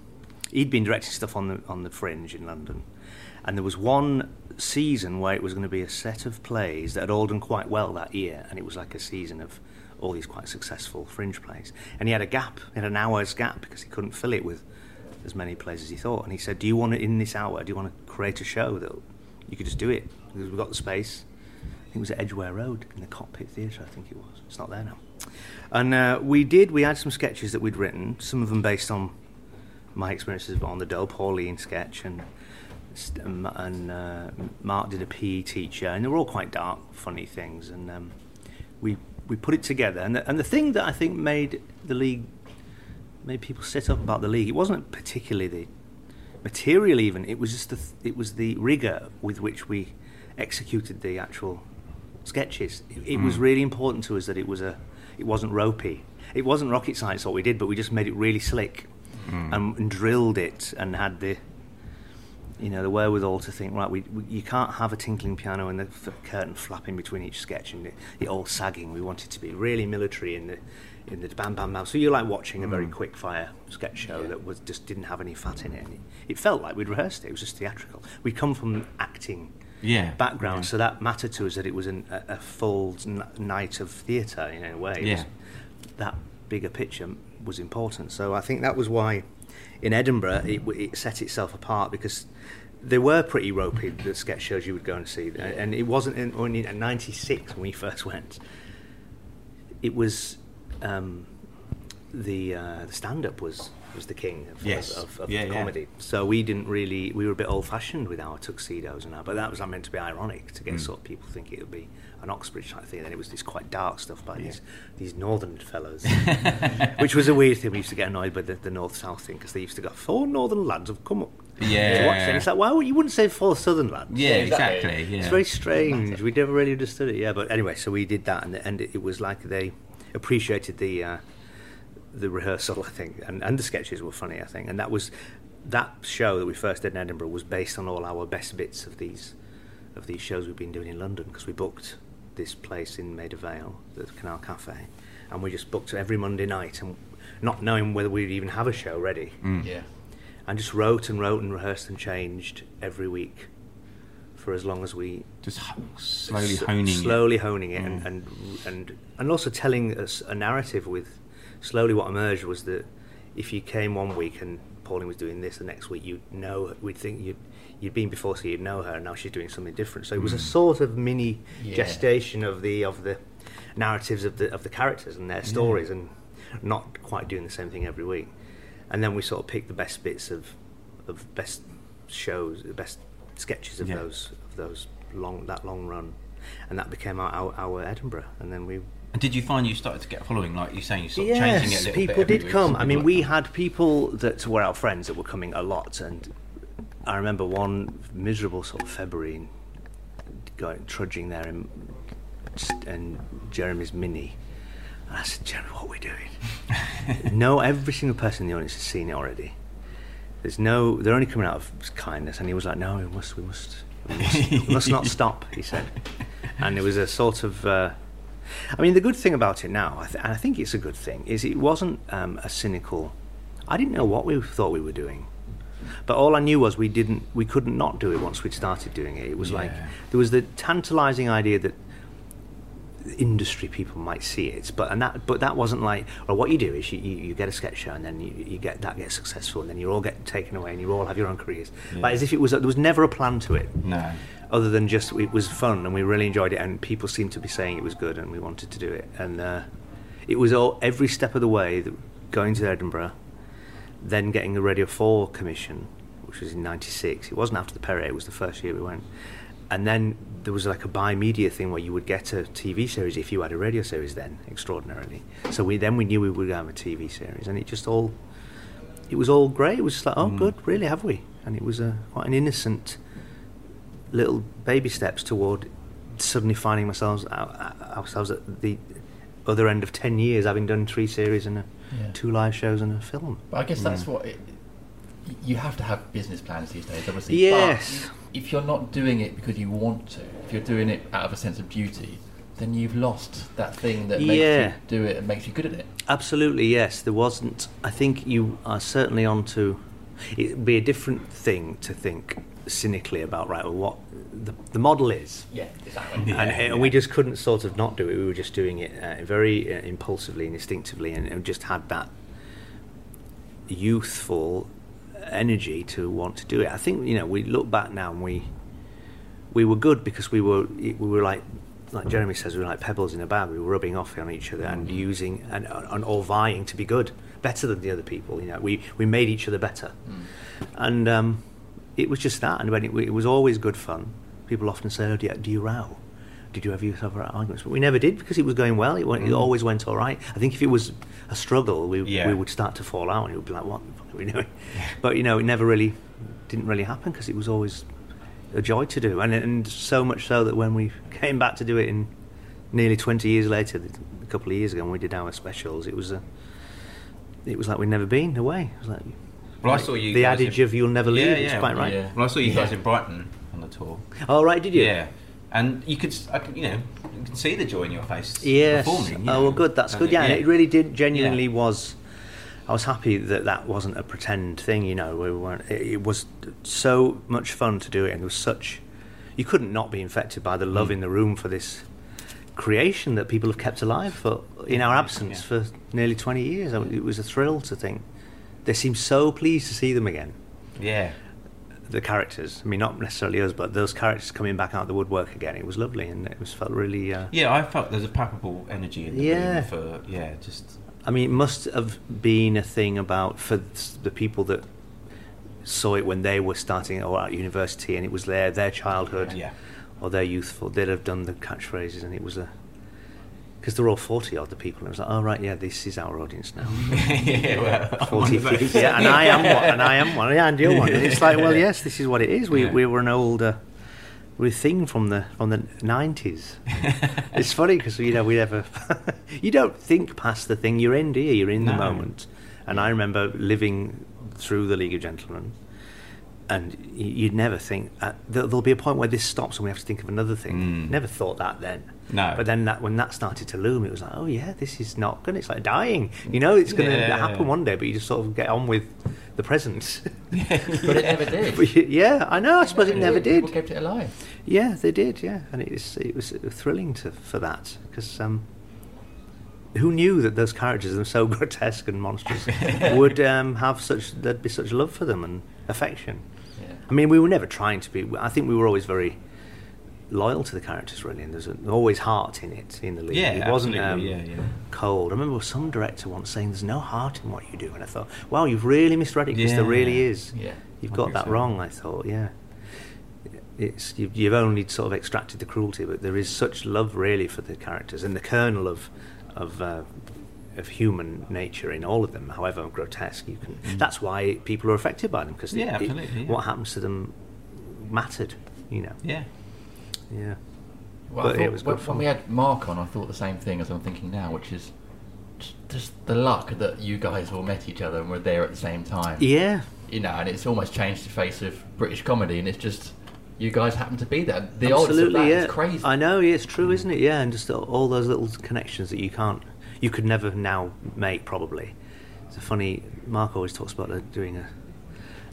He'd been directing stuff on the on the Fringe in London, and there was one season where it was going to be a set of plays that had all done quite well that year, and it was like a season of all these quite successful Fringe plays. And he had a gap, he had an hour's gap because he couldn't fill it with as many plays as he thought. And he said, "Do you want it in this hour? Do you want to create a show that you could just do it because we've got the space?" I think it was at Edgware Road in the Cockpit Theatre. I think it was. It's not there now. And uh, we did. We had some sketches that we'd written. Some of them based on my experiences on the Del Pauline sketch, and um, and uh, Mark did a PE teacher, and they were all quite dark, funny things. And um, we we put it together. And the, and the thing that I think made the league made people sit up about the league, it wasn't particularly the material even. It was just the th- it was the rigor with which we executed the actual sketches. It, it was hmm. really important to us that it was a it wasn't ropey. It wasn't rocket science what we did, but we just made it really slick hmm. and, and drilled it and had the you know the wherewithal to think right. We, we you can't have a tinkling piano and the f- curtain flapping between each sketch and it, it all sagging. We wanted to be really military in the in the bam bam bam. So you're like watching a very mm. quick fire sketch show that was just didn't have any fat in it. And it, it felt like we'd rehearsed it. It was just theatrical. We'd come from acting Yeah, background, yeah. so that mattered to us that it was an, a, a full n- night of theatre in a way. It Yeah. was- that bigger picture was important. So I think that was why in Edinburgh it, it set itself apart because they were pretty ropey. The sketch shows you would go and see, and- and it wasn't in, only in '96 when we first went. It was um, the uh, the stand up was was the king of, Yes. of, of Yeah, yeah. comedy. So we didn't really we were a bit old fashioned with our tuxedos and that, but that was meant to be ironic to get Mm. sort of people think it would be an Oxbridge type thing. And then it was this quite dark stuff by these these northern fellows, which was a weird thing. We used to get annoyed by the, the north south thing because they used to go four northern lads have come up. To watch Yeah. it. It's like why would you wouldn't say four southern lads? Yeah, exactly. Yeah. It's very strange. We never really understood it. Yeah, but anyway, so we did that, and, and it was like they appreciated the uh, the rehearsal, I think, and, and the sketches were funny, I think, and that was that show that we first did in Edinburgh was based on all our best bits of these of these shows we've been doing in London because we booked this place in Maida Vale, the Canal Cafe, and we just booked every Monday night and not knowing whether we'd even have a show ready Mm. Yeah. and just wrote and wrote and rehearsed and changed every week for as long as we Just h- slowly s- honing it. slowly honing it, Mm. and, and and and also telling us a narrative with slowly what emerged was that if you came one week and Pauline was doing this the next week you'd know we'd think you'd you'd been before so you'd know her and now she's doing something different so it was a Mm. sort of mini Yeah. gestation of the of the narratives of the of the characters and their stories and not quite doing the same thing every week and then we sort of picked the best bits of of best shows the best sketches of Yeah. those of those long that long run and that became our, our, our Edinburgh and then we And did you find you started to get a following? Like you're saying, sort of yes, changing it a little people did come. I mean, like we that. had people that were our friends that were coming a lot, and I remember one miserable sort of February, and going trudging there in, and Jeremy's mini. And I said, Jeremy, what are we doing? no, every single person in the audience has seen it already. There's no, they're only coming out of kindness, and he was like, no, we must, we must, we must, we must not stop. He said, and it was a sort of. Uh, I mean, the good thing about it now, I th- and I think it's a good thing, is it wasn't um, a cynical. I didn't know what we thought we were doing, but all I knew was we didn't, we couldn't not do it once we'd started doing it. It was like there was the tantalising idea that industry people might see it, but and that, but that wasn't like. Well, what you do is you, you, you get a sketch show, and then you, you get that gets successful, and then you all get taken away, and you all have your own careers. Like as if it was, there was never a plan to it No. other than just it was fun and we really enjoyed it and people seemed to be saying it was good and we wanted to do it and uh, it was all every step of the way that going to Edinburgh then getting the Radio 4 commission which was in 96 it wasn't after the Perrier it was the first year we went and then there was like a bi-media thing where you would get a TV series if you had a radio series then extraordinarily. So we then we knew we would have a TV series and it just all it was all great. It was just like oh mm. good really have we? And it was a quite an innocent little baby steps toward suddenly finding myself uh, uh, ourselves at the other end of 10 years having done three series and a, Yeah. two live shows and a film. But I guess Mm. that's what it, you have to have business plans these days, obviously. Yes. But if you're not doing it because you want to, if you're doing it out of a sense of duty, then you've lost that thing that makes Yeah. you do it and makes you good at it. absolutely yes there wasn't i think you are certainly onto it'd be a different thing to think cynically about right well what the, the model is Yeah, exactly. and, and we just couldn't sort of not do it. We were just doing it uh, very uh, impulsively and instinctively, and, and just had that youthful energy to want to do it. I think you know we look back now and we we were good because we were we were like like Jeremy says we were like pebbles in a bag. We were rubbing off on each other and using and, and all vying to be good, better than the other people. You know, we we made each other better, and um, it was just that. And when it, it was always good fun. People often say, "Oh, do you, do you row? Did you ever ever have arguments?" But we never did because it was going well. It, went, it mm. always went all right. I think if it was a struggle, we Yeah. we would start to fall out, and it would be like, "What the fuck are we doing?" But you know, it never really didn't really happen because it was always a joy to do, and and so much so that when we came back to do it in nearly twenty years later, a couple of years ago, when we did our specials, it was a it was like we'd never been away. It was like Well, I saw you. the adage in- of "you'll never leave" Yeah, is yeah. quite right. Yeah. Well, I saw you guys Yeah. in Brighton on the tour. Oh right, did you? Yeah, and you could, s- I could, you know, you could see the joy in your face. Yes. Performing. you Oh know. well, good. That's good. Yeah, and it really did genuinely Yeah. was. I was happy that that wasn't a pretend thing. You know, we weren't. It, it was so much fun to do it, and it was such. You couldn't not be infected by the love Mm. in the room for this creation that people have kept alive for in our absence Yeah. for nearly twenty years. It was a thrill to think they seem so pleased to see them again. Yeah. The characters. I mean, not necessarily us, but those characters coming back out of the woodwork again. It was lovely, and it was felt really. Uh, Yeah, I felt there's a palpable energy in the Yeah. room for yeah, just I mean, it must have been a thing about for the people that saw it when they were starting or at university, and it was their their childhood yeah. or their youthful. They'd have done the catchphrases, and it was a because they're all forty odd the people. And it was like, oh right, yeah, this is our audience now. yeah, well, I'm one Forty, yeah, and I am one, and I am one, yeah, and you're one. And it's like, well, yes, this is what it is. We Yeah. we were an older. We're thing from the from the nineties. it's funny because you know we never, you don't think past the thing you're in, do you? You're in the moment. And I remember living through the League of Gentlemen, and you'd never think uh, there- there'll be a point where this stops and we have to think of another thing. Mm. Never thought that then. No. But then that when that started to loom, it was like, oh yeah, this is not good. It's like dying. You know, it's going to Yeah. happen one day, but you just sort of get on with the present. But it never did. But yeah, I know. I suppose it never did. People kept it alive. Yeah, they did. Yeah, and it was it was thrilling to for that because um, who knew that those characters, that are so grotesque and monstrous, would um, have such there'd be such love for them and affection. I mean, we were never trying to be. I think we were always very loyal to the characters, really, and there's a, always heart in it in the league. Yeah, it wasn't um, yeah, yeah. cold. I remember some director once saying, "There's no heart in what you do," and I thought, "Wow, you've really misread it because there Yeah. really is. Yeah. You've I got that so. wrong." I thought, yeah. It's you've, you've only sort of extracted the cruelty, but there is such love really for the characters and the kernel of of uh, of human nature in all of them, however grotesque you can. That's why people are affected by them because Mm. Yeah, absolutely, yeah. what happens to them mattered, you know. Yeah. Yeah. Well, But I it thought was when, good when fun. we had Mark on, I thought the same thing as I'm thinking now, which is just, just the luck that you guys all met each other and were there at the same time. Yeah. You know, and it's almost changed the face of British comedy, and it's just you guys happen to be there. The odds of Absolutely, that yeah. is crazy. I know, yeah, it's true, isn't it? Yeah, and just all- all those little connections that you can't, you could never now make, probably. It's a funny. Mark always talks about doing a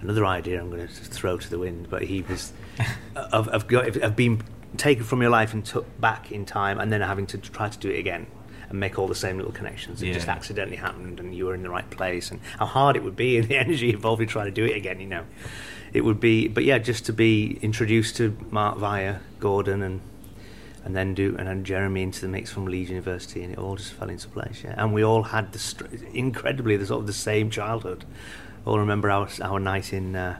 another idea. I'm going to throw to the wind, but he was of of, got, of being taken from your life and took back in time, and then having to try to do it again. And make all the same little connections. It just accidentally happened, and you were in the right place. And how hard it would be, and the energy involved in trying to do it again. You know, it would be. But yeah, just to be introduced to Mark via Gordon and and then do and then Jeremy into the mix from Leeds University, and it all just fell into place. Yeah, and we all had the str- incredibly the sort of the same childhood. All remember our our night in. Uh,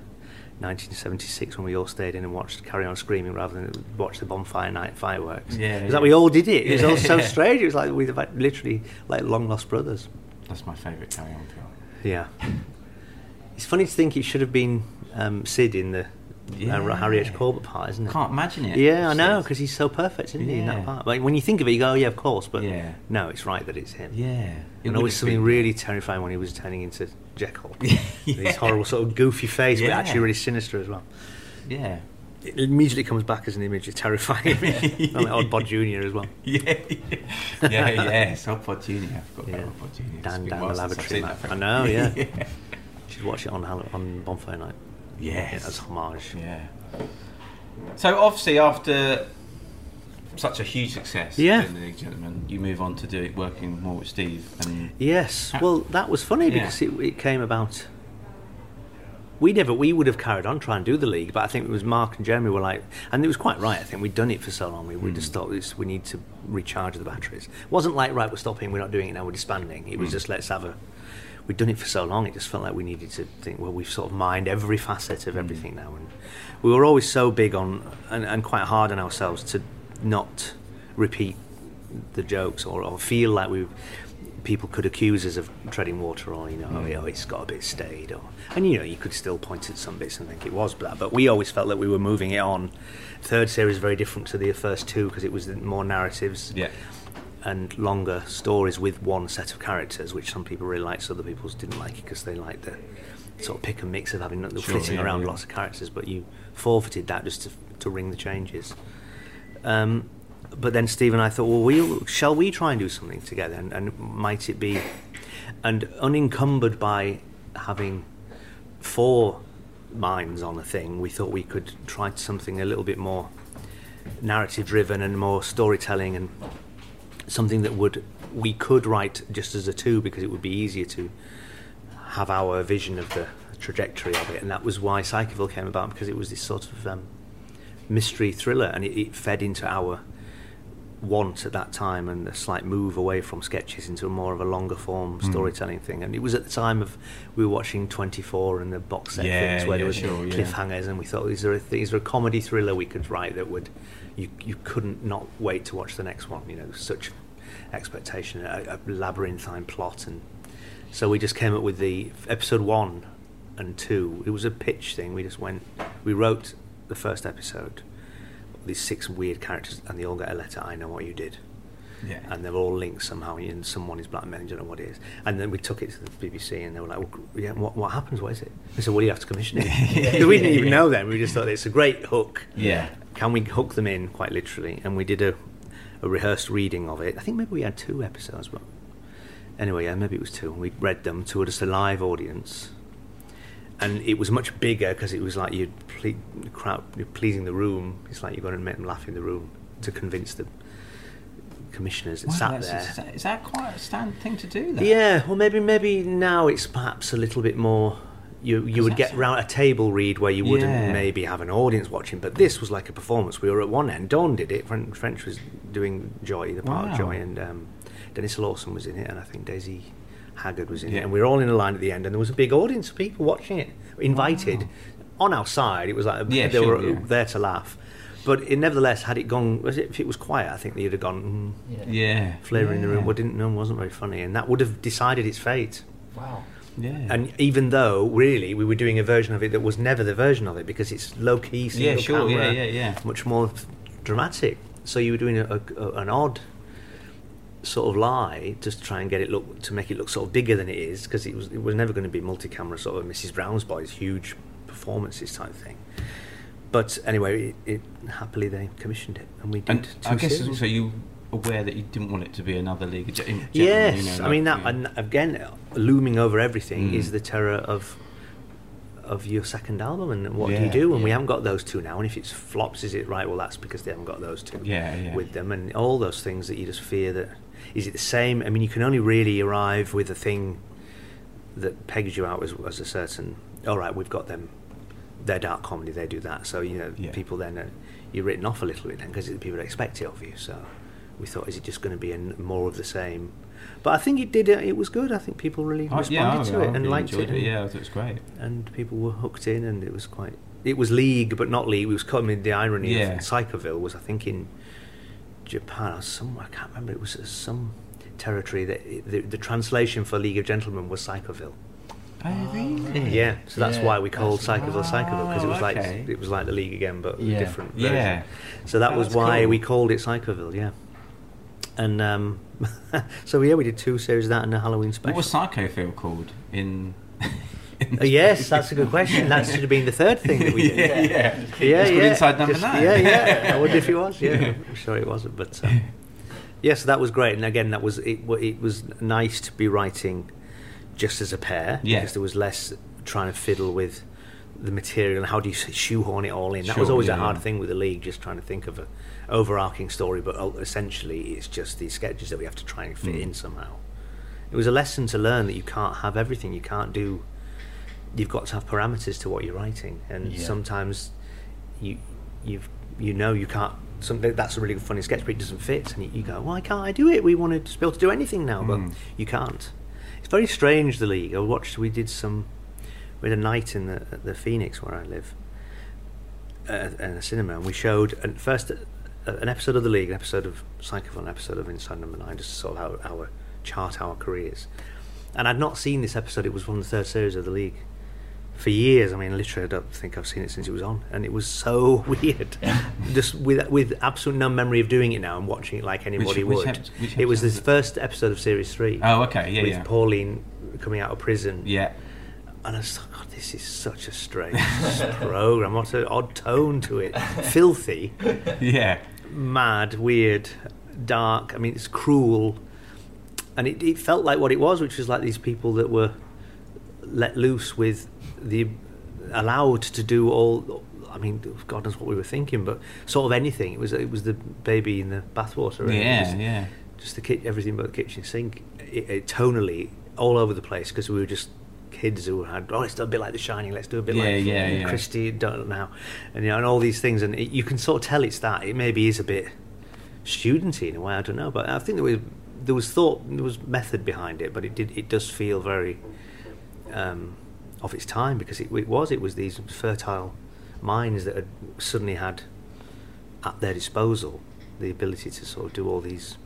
1976 when we all stayed in and watched Carry On Screaming rather than watch the bonfire night fireworks. Yeah, It was yeah. like we all did it. It was all so strange. It was like we were like literally like long lost brothers. That's my favourite Carry On film. Yeah. It's funny to think it should have been um, Sid in the Yeah. uh, Harry H. Corbett part, isn't it? Can't imagine it. Yeah, I know, because he's so perfect, isn't he, in that part? Like, when you think of it, you go, oh, yeah, of course, but Yeah. no, it's right that it's him. Yeah. It And always something really terrifying when he was turning into Jekyll. Yeah. His horrible sort of goofy face, but actually really sinister as well. Yeah. It immediately comes back as an image of terrifying. and like Oddbod Jr. as well. Yeah. yeah, yes. Oddbod Junior. I forgot Yeah. about Oddbod Junior. It's Dan down the lavatory. seen man. that I know, yeah. yeah. Should watch it on on Bonfire Night. Yes. As homage. Yeah. So obviously, after such a huge success Yeah. in the League Gentlemen, you move on to do it working more with Steve. And Yes. Ha- Well, that was funny Yeah. because it, it came about. We never, we would have carried on trying to do the league, but I think it was Mark and Jeremy were like, and it was quite right. I think we'd done it for so long, we, we Hmm. just thought this, we need to recharge the batteries. It wasn't like right, we're stopping, we're not doing it now, we're disbanding. It Hmm. was just let's have a. We'd done it for so long, it just felt like we needed to think. Well, we've sort of mined every facet of mm. everything now, and we were always so big on and, and quite hard on ourselves to not repeat the jokes or, or feel like we people could accuse us of treading water or you know oh, mm. it's got a bit staid or and you know you could still point at some bits and think it was that but we always felt that we were moving it on third series very different to the first two because it was more narratives yeah. And longer stories with one set of characters which some people really liked other people didn't like it because they liked the sort of pick and mix of having Sure, flitting yeah, around yeah. lots of characters but you forfeited that just to, to ring the changes um, but then Steve and I thought, well, we'll, shall we try and do something together? And, and might it be, and unencumbered by having four minds on a thing, we thought we could try something a little bit more narrative driven and more storytelling and something that would we could write just as a two because it would be easier to have our vision of the trajectory of it, and that was why Psychoville came about because it was this sort of um, mystery thriller, and it, it fed into our want at that time and a slight move away from sketches into a more of a longer form Mm. storytelling thing. And it was at the time of we were watching 24 and the box set Yeah, things where yeah, there was sure, yeah. cliffhangers, and we thought, is there a th- is there a comedy thriller we could write that would you you couldn't not wait to watch the next one? You know, such expectation, a, a labyrinthine plot, and so we just came up with the episode one and two. It was a pitch thing. We just went, we wrote the first episode, these six weird characters, and they all get a letter. I know what you did. Yeah. And they're all linked somehow, and someone is blackmailing. You don't know what it is. And then we took it to the BBC, and they were like, well, yeah, what, what happens? What is it? They said, well, you have to commission it. Because we didn't even know then. We just thought it's a great hook. Yeah. Can we hook them in quite literally? And we did a, a rehearsed reading of it. I think maybe we had two episodes, but anyway, yeah, maybe it was two. We read them to just a live audience, and it was much bigger because it was like you'd ple- the crowd, you're pleasing the room. It's like you've got to make them laugh in the room to convince the commissioners that Wow, sat there. Is that, quite a stand thing to do? That? Yeah, well, maybe maybe now it's perhaps a little bit more. You you would get round a table read where you wouldn't Yeah. maybe have an audience watching, but this was like a performance. We were at one end. Dawn did it. French was doing Joy, the part Wow. of Joy, and um, Denis Lawson was in it, and I think Daisy Haggard was in Yeah. it, and we were all in a line at the end, and there was a big audience of people watching it, invited on our side. It was like Yeah, they sure, were yeah. there to laugh. But it, nevertheless, had it gone, was it, if it was quiet, I think they'd have gone. Mm, Yeah. flavour in the room. Yeah. Well, didn't no, wasn't very funny, and that would have decided its fate. Wow. Yeah. And even though really we were doing a version of it that was never the version of it because it's low key, single Yeah, sure, camera, yeah, yeah, yeah. much more dramatic. So you were doing a, a, an odd sort of lie just to try and get it look to make it look sort of bigger than it is because it was it was never going to be multi-camera sort of Mrs Brown's Boys huge performances type thing. But anyway, it, it happily they commissioned it and we did. And I guess series. also you aware that you didn't want it to be another League of Gentlemen, Yes, you know, I mean that, you- and again, looming over everything Mm. is the terror of of your second album and what do you Yeah, do? And we haven't got those two now. And if it's flops, is it right? Well, that's because they haven't got those two Yeah, yeah. with them, and all those things that you just fear that is it the same? I mean, you can only really arrive with a thing that pegs you out as, as a certain. All right, we've got them. They're dark comedy. They do that. So you know, Yeah. people then uh, you're written off a little bit then because people expect it of you. So we thought, is it just going to be an, more of the same? But I think it did. uh, It was good. I think people really I- responded yeah, to I it and really liked it. and- Yeah, I thought it was great. and people were hooked in, and it was quite. It was League, but not League. It was coming. The irony Yeah. of Psychoville was, I think, in Japan or somewhere. I can't remember. It was uh, some territory that it, the, the translation for League of Gentlemen was Psychoville. Oh, really? Yeah, so that's Yeah, why we called Psychoville Psychoville because it was Oh, okay. like it was like the League again, but Yeah. a different Yeah. So that Oh, was why cool. we called it Psychoville. Yeah, and um, so yeah, we did two series of that and a Halloween special. What was Psychoville called in? Uh, yes, that's a good question. That should have been the third thing that we did. yeah, yeah. Yeah, yeah. called Inside Number Just- Nine. Yeah, yeah. I wonder if it was. Yeah, I'm sure it wasn't. But um, yes, that was great. And again, that was it. It was nice to be writing just as a pair Yeah. because there was less trying to fiddle with the material and how do you shoehorn it all in. That was always yeah, a hard thing with the league, just trying to think of a overarching story. But essentially, it's just these sketches that we have to try and fit Mm. in somehow. It was a lesson to learn that you can't have everything. You can't do. You've got to have parameters to what you're writing, and Yeah. sometimes you you've you know you can't. Something that's a really funny sketch, but it doesn't fit, and you, you go, "Why can't I do it? We wanted to be able to do anything now, but Mm. you can't." It's very strange. The league. I watched. We did some. We had a night in the at the Phoenix where I live, uh, in a cinema, and we showed an, first an episode of the league, an episode of Psychoville, an episode of Inside Number Nine, just to sort of our, our chart our careers. And I'd not seen this episode. It was one of the third series of the league for years. I mean, literally, I don't think I've seen it since it was on, and it was so weird. Just with with absolute no memory of doing it now and watching it like anybody which would. ep- which it was episode this was first episode of series three. Oh, okay, yeah, with yeah. Pauline coming out of prison. Yeah. And I was like, God, this is such a strange program. What an odd tone to it. Filthy, Yeah. Mad, weird, dark. I mean, it's cruel. And it, it felt like what it was, which was like these people that were let loose with the allowed to do all. I mean, God knows what we were thinking, but sort of anything. It was it was the baby in the bathwater. it Yeah, was yeah. Just the ki- everything but the kitchen sink. It, it, tonally all over the place because we were just kids who had oh let's do a bit like The Shining, let's do a bit Yeah, like yeah, yeah. Christie don't now, and you know and all these things, and it, you can sort of tell it's that. It maybe is a bit studenty in a way. I don't know, but I think there was there was thought there was method behind it, but it did it does feel very um, of its time because it, it was it was these fertile minds that had suddenly had at their disposal the ability to sort of do all these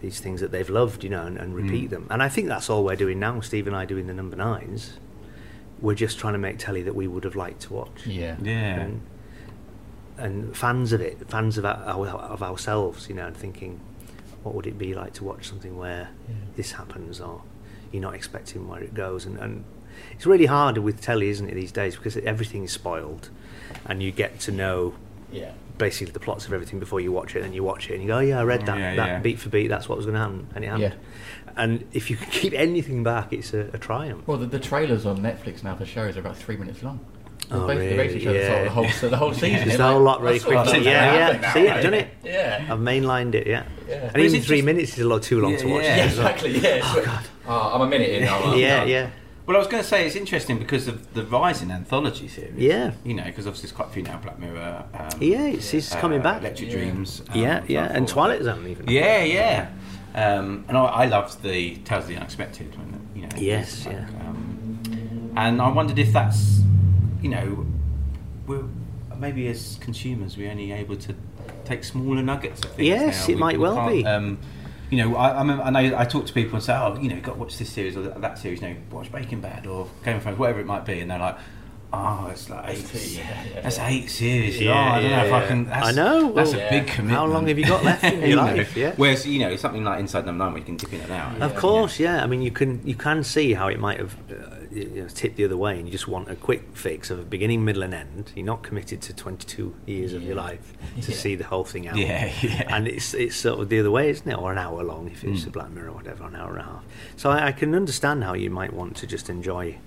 these things that they've loved, you know, and, and repeat Mm. them. And I think that's all we're doing now. Steve and I doing the number nines. We're just trying to make telly that we would have liked to watch. Yeah. Yeah. And, and fans of it, fans of our, of ourselves, you know, and thinking, what would it be like to watch something where this happens, or you're not expecting where it goes, and, and it's really hard with telly, isn't it, these days, because everything is spoiled, and you get to know Yeah. Basically the plots of everything before you watch it, and then you watch it and you go, oh, yeah, I read Oh, that, yeah, that yeah. beat for beat, that's what was going to happen, and it happened. And if you can keep anything back, it's a, a triumph. Well, the, the trailers on Netflix now for shows are about three minutes long. Oh, basically, they basically really? the, whole- Yeah. the whole so the whole season. Just the whole lot really that's what quickly. I've Yeah, yeah. now, See right? done it. Yeah. I've mainlined it, yeah. Yeah. And even three just- minutes is a lot too long Yeah, to watch. yeah. Yeah, exactly. Yeah. Oh, God. Oh, I'm a minute in. now. Yeah, yeah. Well, I was going to say it's interesting because of the rise in anthology series. Yeah. You know, because obviously there's quite a few now. Black Mirror. Um, Yeah, it's, it's uh, coming back. Electric Yeah. Dreams. um, Yeah, yeah. And forth. Twilight Zone, even. Yeah, yeah. Um, and I, I loved the Tales of the Unexpected. When, you know, Yes, like, yeah. Um, and I wondered if that's, you know, we're maybe as consumers we're only able to take smaller nuggets of things. Yes, now. it might well be. Um, you know, I, I, remember, I know I talk to people and say, "Oh, you know, you've got to watch this series or that, that series." You know, watch Breaking Bad or Game of Thrones, whatever it might be, and they're like, "Oh, it's like eight. Yeah, yeah, that's yeah. eight series. Yeah, oh, I don't know if yeah, I can. That's, I know, That's well, a big yeah. commitment. How long have you got left in your You know, life? Yeah. Whereas you know something like Inside Number Nine, where you can dip in and out. Of course, yeah. I mean, you can you can see how it might have uh, you know, tipped the other way, and you just want a quick fix of a beginning, middle, and end. You're not committed to 22 years of your life to Yeah. see the whole thing out. Yeah, yeah. And it's it's sort of the other way, isn't it? Or an hour long if it's Mm. a Black Mirror or whatever, an hour and a half. So I, I can understand how you might want to just enjoy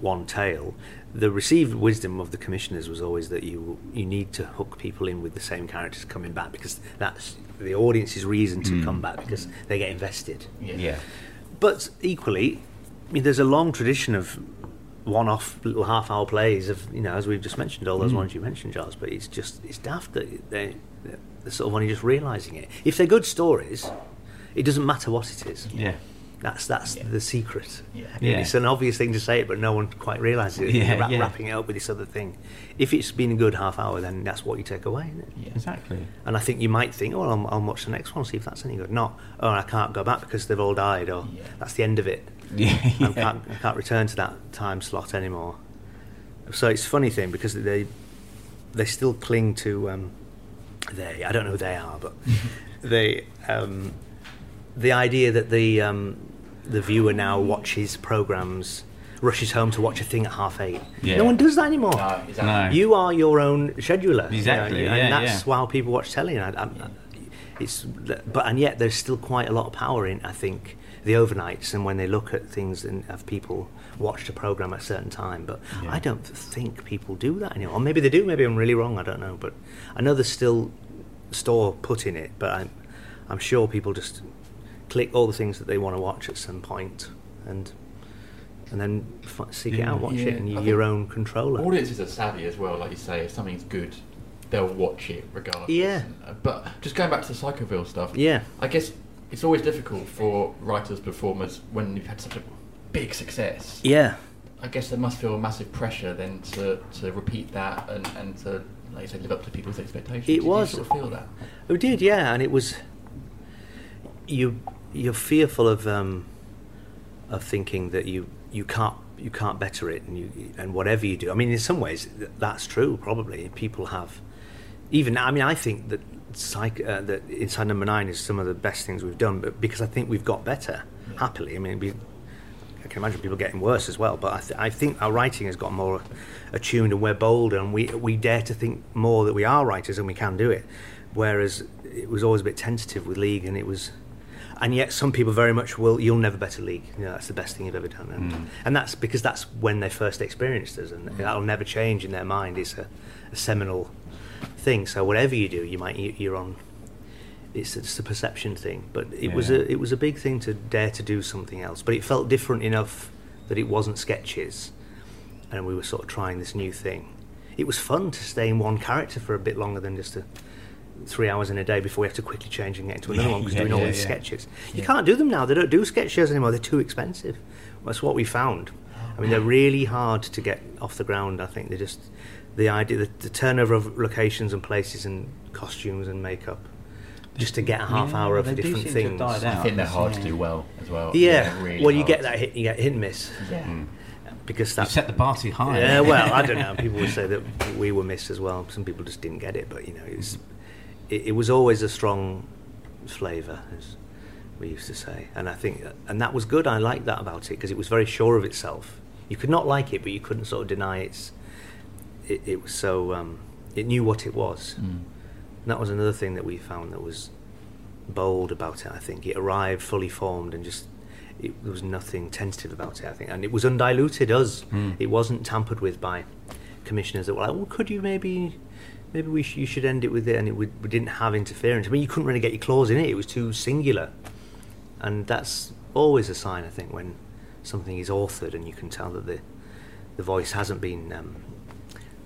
one tale. The received wisdom of the commissioners was always that you you need to hook people in with the same characters coming back because that's the audience's reason to Mm. come back because they get invested. Yeah. Yeah. But equally, I mean, there's a long tradition of one-off little half-hour plays of you know, as we've just mentioned, all those Mm. ones you mentioned, Charles. But it's just it's daft that they they're sort of only just realising it. If they're good stories, it doesn't matter what it is. Yeah. That's that's Yeah. the secret. Yeah. Yeah. It's an obvious thing to say it, but no one quite realises it. Yeah, wrap- yeah. wrapping it up with this other thing. If it's been a good half hour, then that's what you take away. Isn't it? Yeah. Exactly. And I think you might think, oh, well, I'll, I'll watch the next one, see if that's any good. Not, oh, I can't go back because they've all died, or that's the end of it. Yeah. I can't, I can't return to that time slot anymore. So it's a funny thing because they they still cling to um, they. I don't know who they are, but they um, the idea that the um, the viewer now watches programs, rushes home to watch a thing at half eight. Yeah. No one does that anymore. No, exactly. No. You are your own scheduler. you know, Exactly, and yeah, that's yeah. why people watch telly. And I, I, it's but and yet there's still quite a lot of power in I think the overnights and when they look at things and have people watched a program at a certain time. But Yeah. I don't think people do that anymore. Or maybe they do. Maybe I'm really wrong. I don't know. But I know there's still store put in it. But I'm I'm sure people just click all the things that they want to watch at some point and. And then f- seek it Yeah. out, watch Yeah, it, and you're your own controller. Audiences are savvy as well, like you say. If something's good, they'll watch it regardless. Yeah. Uh, But just going back to the Psychoville stuff. Yeah. I guess it's always difficult for writers, performers when you've had such a big success. Yeah, I guess there must feel a massive pressure then to, to repeat that and, and to, like you say, live up to people's expectations. It Did was- sort of feel that. We did, yeah, and it was you. You're fearful of um, of thinking that you you can't you can't better it, and you and whatever you do. I mean, in some ways, that's true. Probably people have even. I mean, I think that psych uh, that inside number nine is some of the best things we've done, but because I think we've got better. Happily, I mean, we, I can imagine people getting worse as well. But I, th- I think our writing has got more attuned, and we're bolder, and we we dare to think more that we are writers and we can do it. Whereas it was always a bit tentative with League, and it was, and yet some people very much will. You'll never better League. You know, that's the best thing you've ever done, and, and that's because that's when they first experienced us, and that'll never change in their mind. It's a, a seminal thing. So whatever you do, you might you- you're on. It's just a perception thing, but it was a it was a big thing to dare to do something else. But it felt different enough that it wasn't sketches, and we were sort of trying this new thing. It was fun to stay in one character for a bit longer than just a, three hours in a day before we have to quickly change and get into another Yeah, one because yeah, doing all yeah, these yeah. sketches. You can't do them now. They don't do sketch shows anymore. They're too expensive. That's what we found. I mean, they're really hard to get off the ground. I think they're just the idea, the, the turnover of locations and places and costumes and makeup, just to get a half Yeah, hour of they different seem to have things. died I think they're hard to do well as well. Yeah, really well, you hard. get that hit, you get hit and miss Yeah. Mm. because You set the bar too high. Yeah, well, I don't know. People would say that we were missed as well. Some people just didn't get it, but you know, it was, it, it was always a strong flavour, as we used to say, and I think, and that was good. I liked that about it because it was very sure of itself. You could not like it, but you couldn't sort of deny its. It, it was so. Um, it knew what it was. Mm. That was another thing that we found that was bold about it. I think it arrived fully formed and just it, there was nothing tentative about it. I think, and it was undiluted. Us, Mm. it wasn't tampered with by commissioners that were like, "Well, could you maybe, maybe we sh- you should end it with it," and it would, we didn't have interference. I mean, you couldn't really get your claws in it. It was too singular, and that's always a sign, I think, when something is authored and you can tell that the the voice hasn't been um,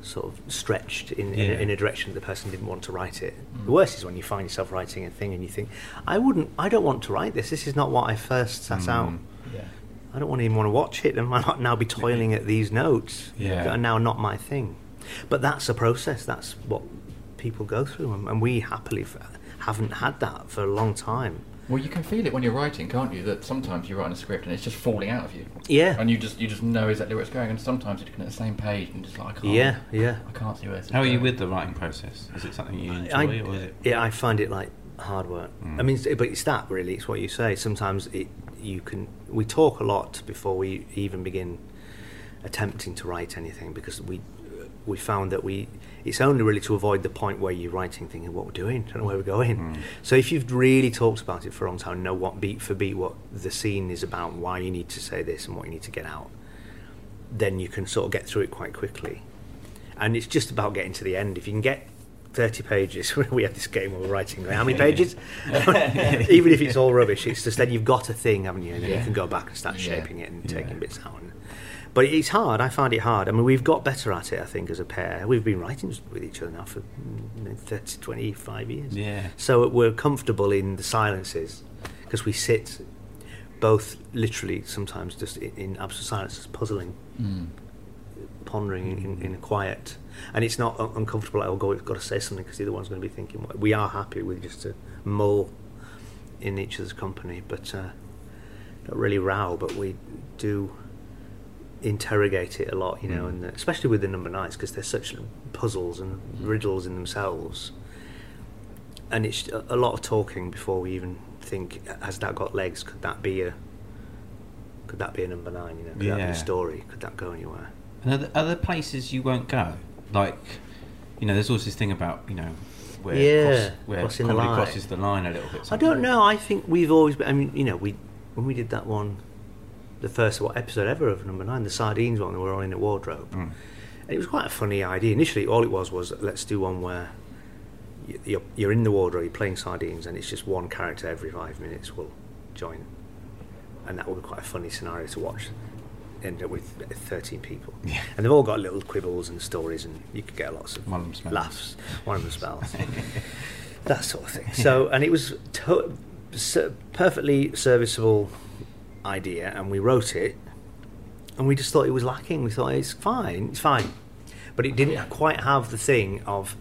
sort of stretched in, in, Yeah. a, in a direction that the person didn't want to write it. The worst is when you find yourself writing a thing and you think, I wouldn't, I don't want to write this. This is not what I first sat out. Mm. Yeah. I don't want to even want to watch it. Am I not now be toiling at these notes Yeah. that are now not my thing? But that's a process. That's what people go through, and, and we happily f- haven't had that for a long time. Well, you can feel it when you're writing, can't you? That sometimes you're writing a script and it's just falling out of you. Yeah. And you just you just know exactly where it's going. And sometimes you're looking at the same page and just like, I can't, Yeah, yeah. I can't see where this is How are you with the writing process? Is it something you enjoy, I, or is it? Yeah, I find it like hard work. Mm. I mean, but it's that really. It's what you say. Sometimes it you can. We talk a lot before we even begin attempting to write anything because we we found that we it's only really to avoid the point where you're writing thinking what we're doing? Don't know where we're going. Mm. so if you've really talked about it for a long time know what beat for beat what the scene is about why you need to say this and what you need to get out then you can sort of get through it quite quickly. And it's just about getting to the end. If you can get 30 pages we had this game where we're writing how many pages? Even if it's all rubbish it's just then you've got a thing haven't you? And then you can go back and start Yeah. shaping it and Yeah. taking bits out and, but it's hard I find it hard I mean we've got better at it I think as a pair we've been writing with each other now for mm, 30 25 years Yeah. so we're comfortable in the silences because we sit both literally sometimes just in, in absolute silence just puzzling Mm. pondering in, in, in quiet, and it's not un- uncomfortable. Like, oh, go, we've got to say something because the other one's going to be thinking. what- We are happy with just to mull in each other's company, but uh, not really row. But we do interrogate it a lot, you know, Mm. and especially with the number nines because they're such puzzles and riddles in themselves. And it's a, lot of talking before we even think: Has that got legs? Could that be a could that be a number nine? You know, could that be a story? Could that go anywhere? And are there, are there places you won't go? Like, you know, there's always this thing about, you know, where, Yeah, cross, where crossing the comedy line. crosses the line a little bit. I don't know. I think we've always. Been, I mean, you know, we when we did that one, the first what episode ever of number nine, the sardines one, we were all in a wardrobe. Mm. And it was quite a funny idea. Initially, all it was was let's do one where you're, you're in the wardrobe, you're playing sardines, and it's just one character every five minutes will join, and that would be quite a funny scenario to watch. End up with 13 people, Yeah. and they've all got little quibbles and stories, and you could get lots of One of them laughs. One of them spells that sort of thing. So, and it was to- perfectly serviceable idea, and we wrote it, and we just thought it was lacking. We thought it's fine, it's fine, but it didn't quite have the thing of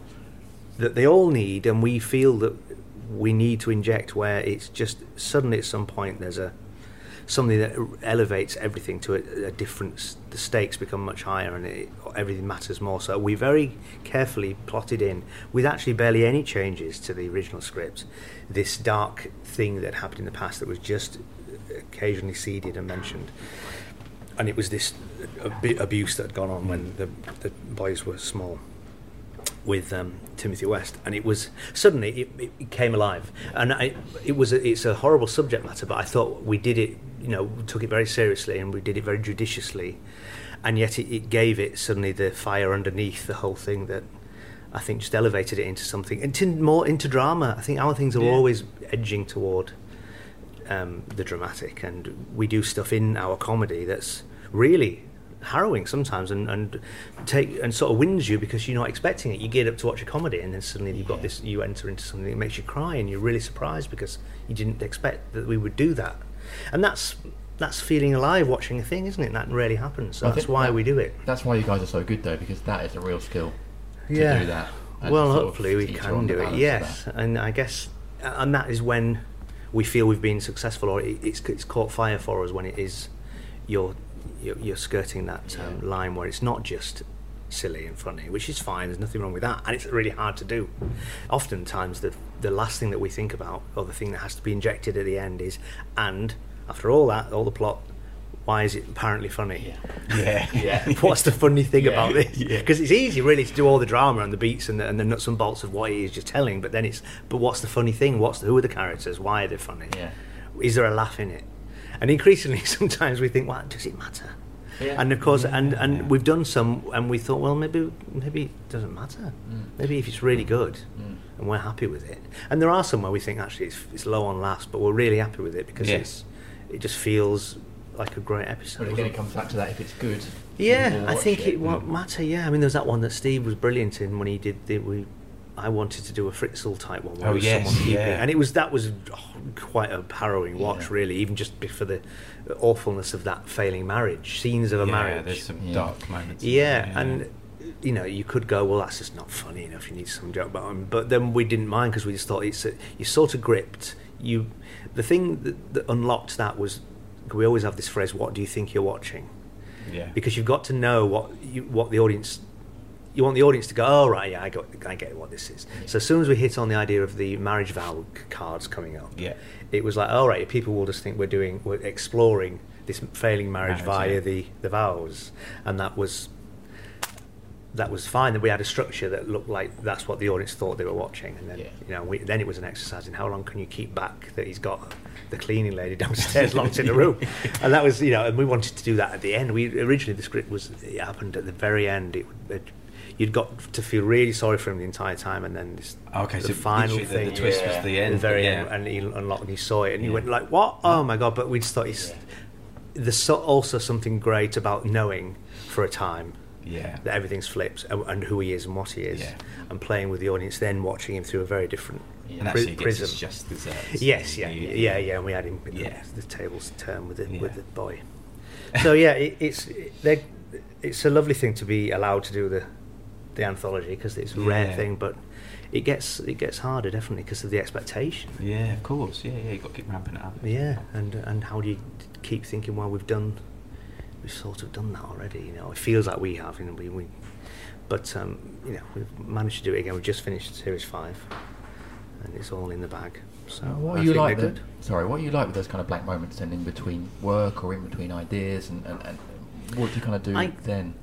that they all need, and we feel that we need to inject where it's just suddenly at some point there's a something that elevates everything to a, a different the stakes become much higher and it, everything matters more. So we very carefully plotted in with actually barely any changes to the original script this dark thing that happened in the past that was just occasionally seeded and mentioned. And it was this ab- abuse that had gone on when the, the boys were small with um, Timothy West, and it was suddenly it, it, came alive, and I, it was a, it's a horrible subject matter, but I thought we did it, you know, we took it very seriously and we did it very judiciously, and yet it, it gave it suddenly the fire underneath the whole thing that I think just elevated it into something into more into drama. I think our things are Yeah. always edging toward um, the dramatic, and we do stuff in our comedy that's really harrowing sometimes and, and take and sort of wins you because you're not expecting it. You get up to watch a comedy and then suddenly you've got this you enter into something that makes you cry and you're really surprised because you didn't expect that we would do that. And that's that's feeling alive watching a thing, isn't it? And that really happens. So that's why that- we do it. That's why you guys are so good, though, because that is a real skill to Yeah. do that. Well, hopefully we can do it. Yes, and I guess, and that is when we feel we've been successful, or it, it's it's caught fire for us when it is you're you're, you're skirting that um, line where it's not just silly and funny, which is fine. There's nothing wrong with that, and it's really hard to do. Oftentimes, the the last thing that we think about, or the thing that has to be injected at the end, is and after all that, all the plot. Why is it apparently funny? Yeah, yeah. What's the funny thing Yeah, about this? yeah. Because it's easy, really, to do all the drama and the beats and the, and the nuts and bolts of what he is just telling. But then it's, but what's the funny thing? What's the, who are the characters? Why are they funny? Yeah. Is there a laugh in it? And increasingly, sometimes we think, well, does it matter? Yeah. And of course, and, Yeah, and yeah. we've done some, and we thought, well, maybe maybe it doesn't matter. Mm. Maybe if it's really good, and we're happy with it. And there are some where we think actually it's, it's low on laughs, but we're really happy with it because Yeah. it's it just feels like a great episode. But again, it comes back to that if it's good. Yeah, I think it Mm. won't matter. Yeah, I mean, there's that one that Steve was brilliant in when he did the we. I wanted to do a Fritzl type one. Where Oh, it yes, someone yeah. and it was that was oh, quite a harrowing watch, Yeah. really. Even just for the awfulness of that failing marriage, scenes of a yeah, marriage. there's some Yeah. dark moments. in Yeah, there, and you know, you could go, well, that's just not funny enough. You need some joke about him. But then we didn't mind because we just thought it's a, you sort of gripped. You, the thing that, that unlocked that was we always have this phrase, "What do you think you're watching?" yeah, Because you've got to know what you, what the audience. You want the audience to go, oh right, yeah, I got, I get what this is. So as soon as we hit on the idea of the marriage vow cards coming up, Yeah. it was like, all right, people will just think we're doing, we're exploring this failing marriage Marriage, via yeah. the the vows, and that was that was fine. That we had a structure that looked like that's what the audience thought they were watching, and then Yeah. you know, we, then it was an exercise in how long can you keep back that he's got the cleaning lady downstairs locked in the room, and that was you know, and we wanted to do that at the end. We originally the script was it happened at the very end. It, it you'd got to feel really sorry for him the entire time, and then this, Okay, the so final the- thing, the twist was the end, the very yeah. end, and he unlocked and he saw it, and he Yeah. went like, "What? Oh my god!" But we just thought he's. There's so, also something great about knowing for a time yeah, that everything's flipped and, and who he is and what he is, Yeah. and playing with the audience, then watching him through a very different and pri- prism. just desserts. Yes, yeah, yeah, yeah, And we had him. Yeah. the, the tables turn with the Yeah. with the boy. So yeah, it, it's it's a lovely thing to be allowed to do the the anthology because it's a rare thing, but it gets it gets harder definitely because of the expectation. Yeah, of course. Yeah, yeah. You got to keep ramping it up. Yeah, and and how do you keep thinking? Well, we've done, we've sort of done that already. You know, it feels like we have. You know, we, we but um, you know, we've managed to do it again. We've just finished series five, and it's all in the bag. So what I are you like? they're sorry, what are you like with those kind of black moments then in between work or in between ideas, and, and, and what do you kind of do I- then?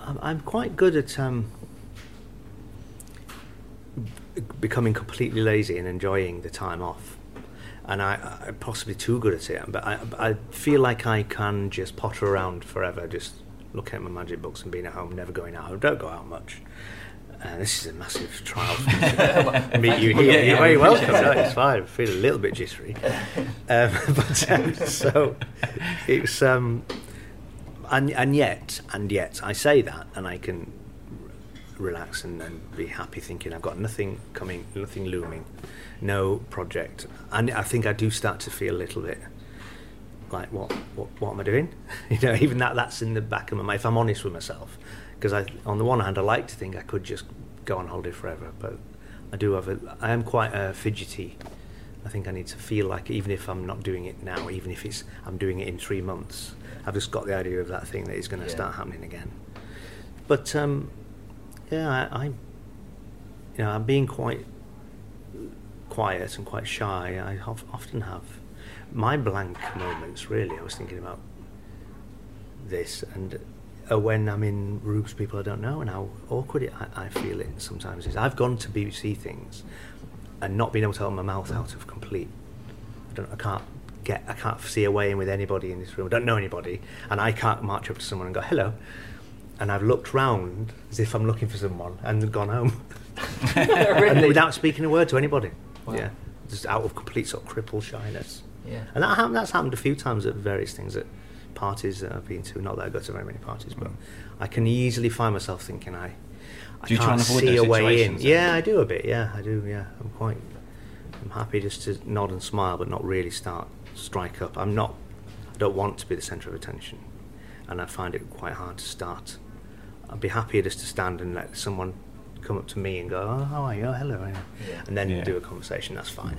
I'm, I'm quite good at um, becoming completely lazy and enjoying the time off. And I, I'm possibly too good at it, but I, I feel like I can just potter around forever, just looking at my magic books and being at home, never going out. I don't go out much. Uh, this is a massive trial for me to meet you here. Yeah, yeah, You're very we welcome. No, it's fine. I feel a little bit jittery. Um, but um, so it's um, and and yet and yet I say that and I can relax and, and be happy thinking I've got nothing coming, nothing looming, no project, and I think I do start to feel a little bit like what what, what am I doing? you know, even that that's in the back of my mind. If I'm honest with myself, because I on the one hand I like to think I could just go on holiday forever, but I do have a I am quite a fidgety. I think I need to feel like even if I'm not doing it now, even if it's I'm doing it in three months, I've just got the idea of that thing that is going to Yeah. start happening again. But um, yeah, I, I, you know, I'm being quite quiet and quite shy. I of, often have my blank moments. Really, I was thinking about this and. Uh, when I'm in rooms with people I don't know and how awkward it, I, I feel it sometimes is. I've gone to BBC things and not being able to hold my mouth out of complete. I don't. I can't get. I can't see a way in with anybody in this room. I don't know anybody, and I can't march up to someone and go hello. And I've looked round as if I'm looking for someone and gone home, and without speaking a word to anybody. Wow. Yeah, just out of complete sort of crippled shyness. Yeah. And that happened, that's happened a few times at various things. at parties that I've been to. Not that I go to very many parties, but mm. I can easily find myself thinking I. I Do you try can't and avoid see a way in. situations then? Yeah, I do a bit. Yeah, I do. Yeah, I'm quite. I'm happy just to nod and smile, but not really start strike up. I'm not. I don't want to be the centre of attention, and I find it quite hard to start. I'd be happier just to stand and let someone come up to me and go, "Oh, how are you? Oh, hello," Yeah. and then Yeah. do a conversation. That's fine.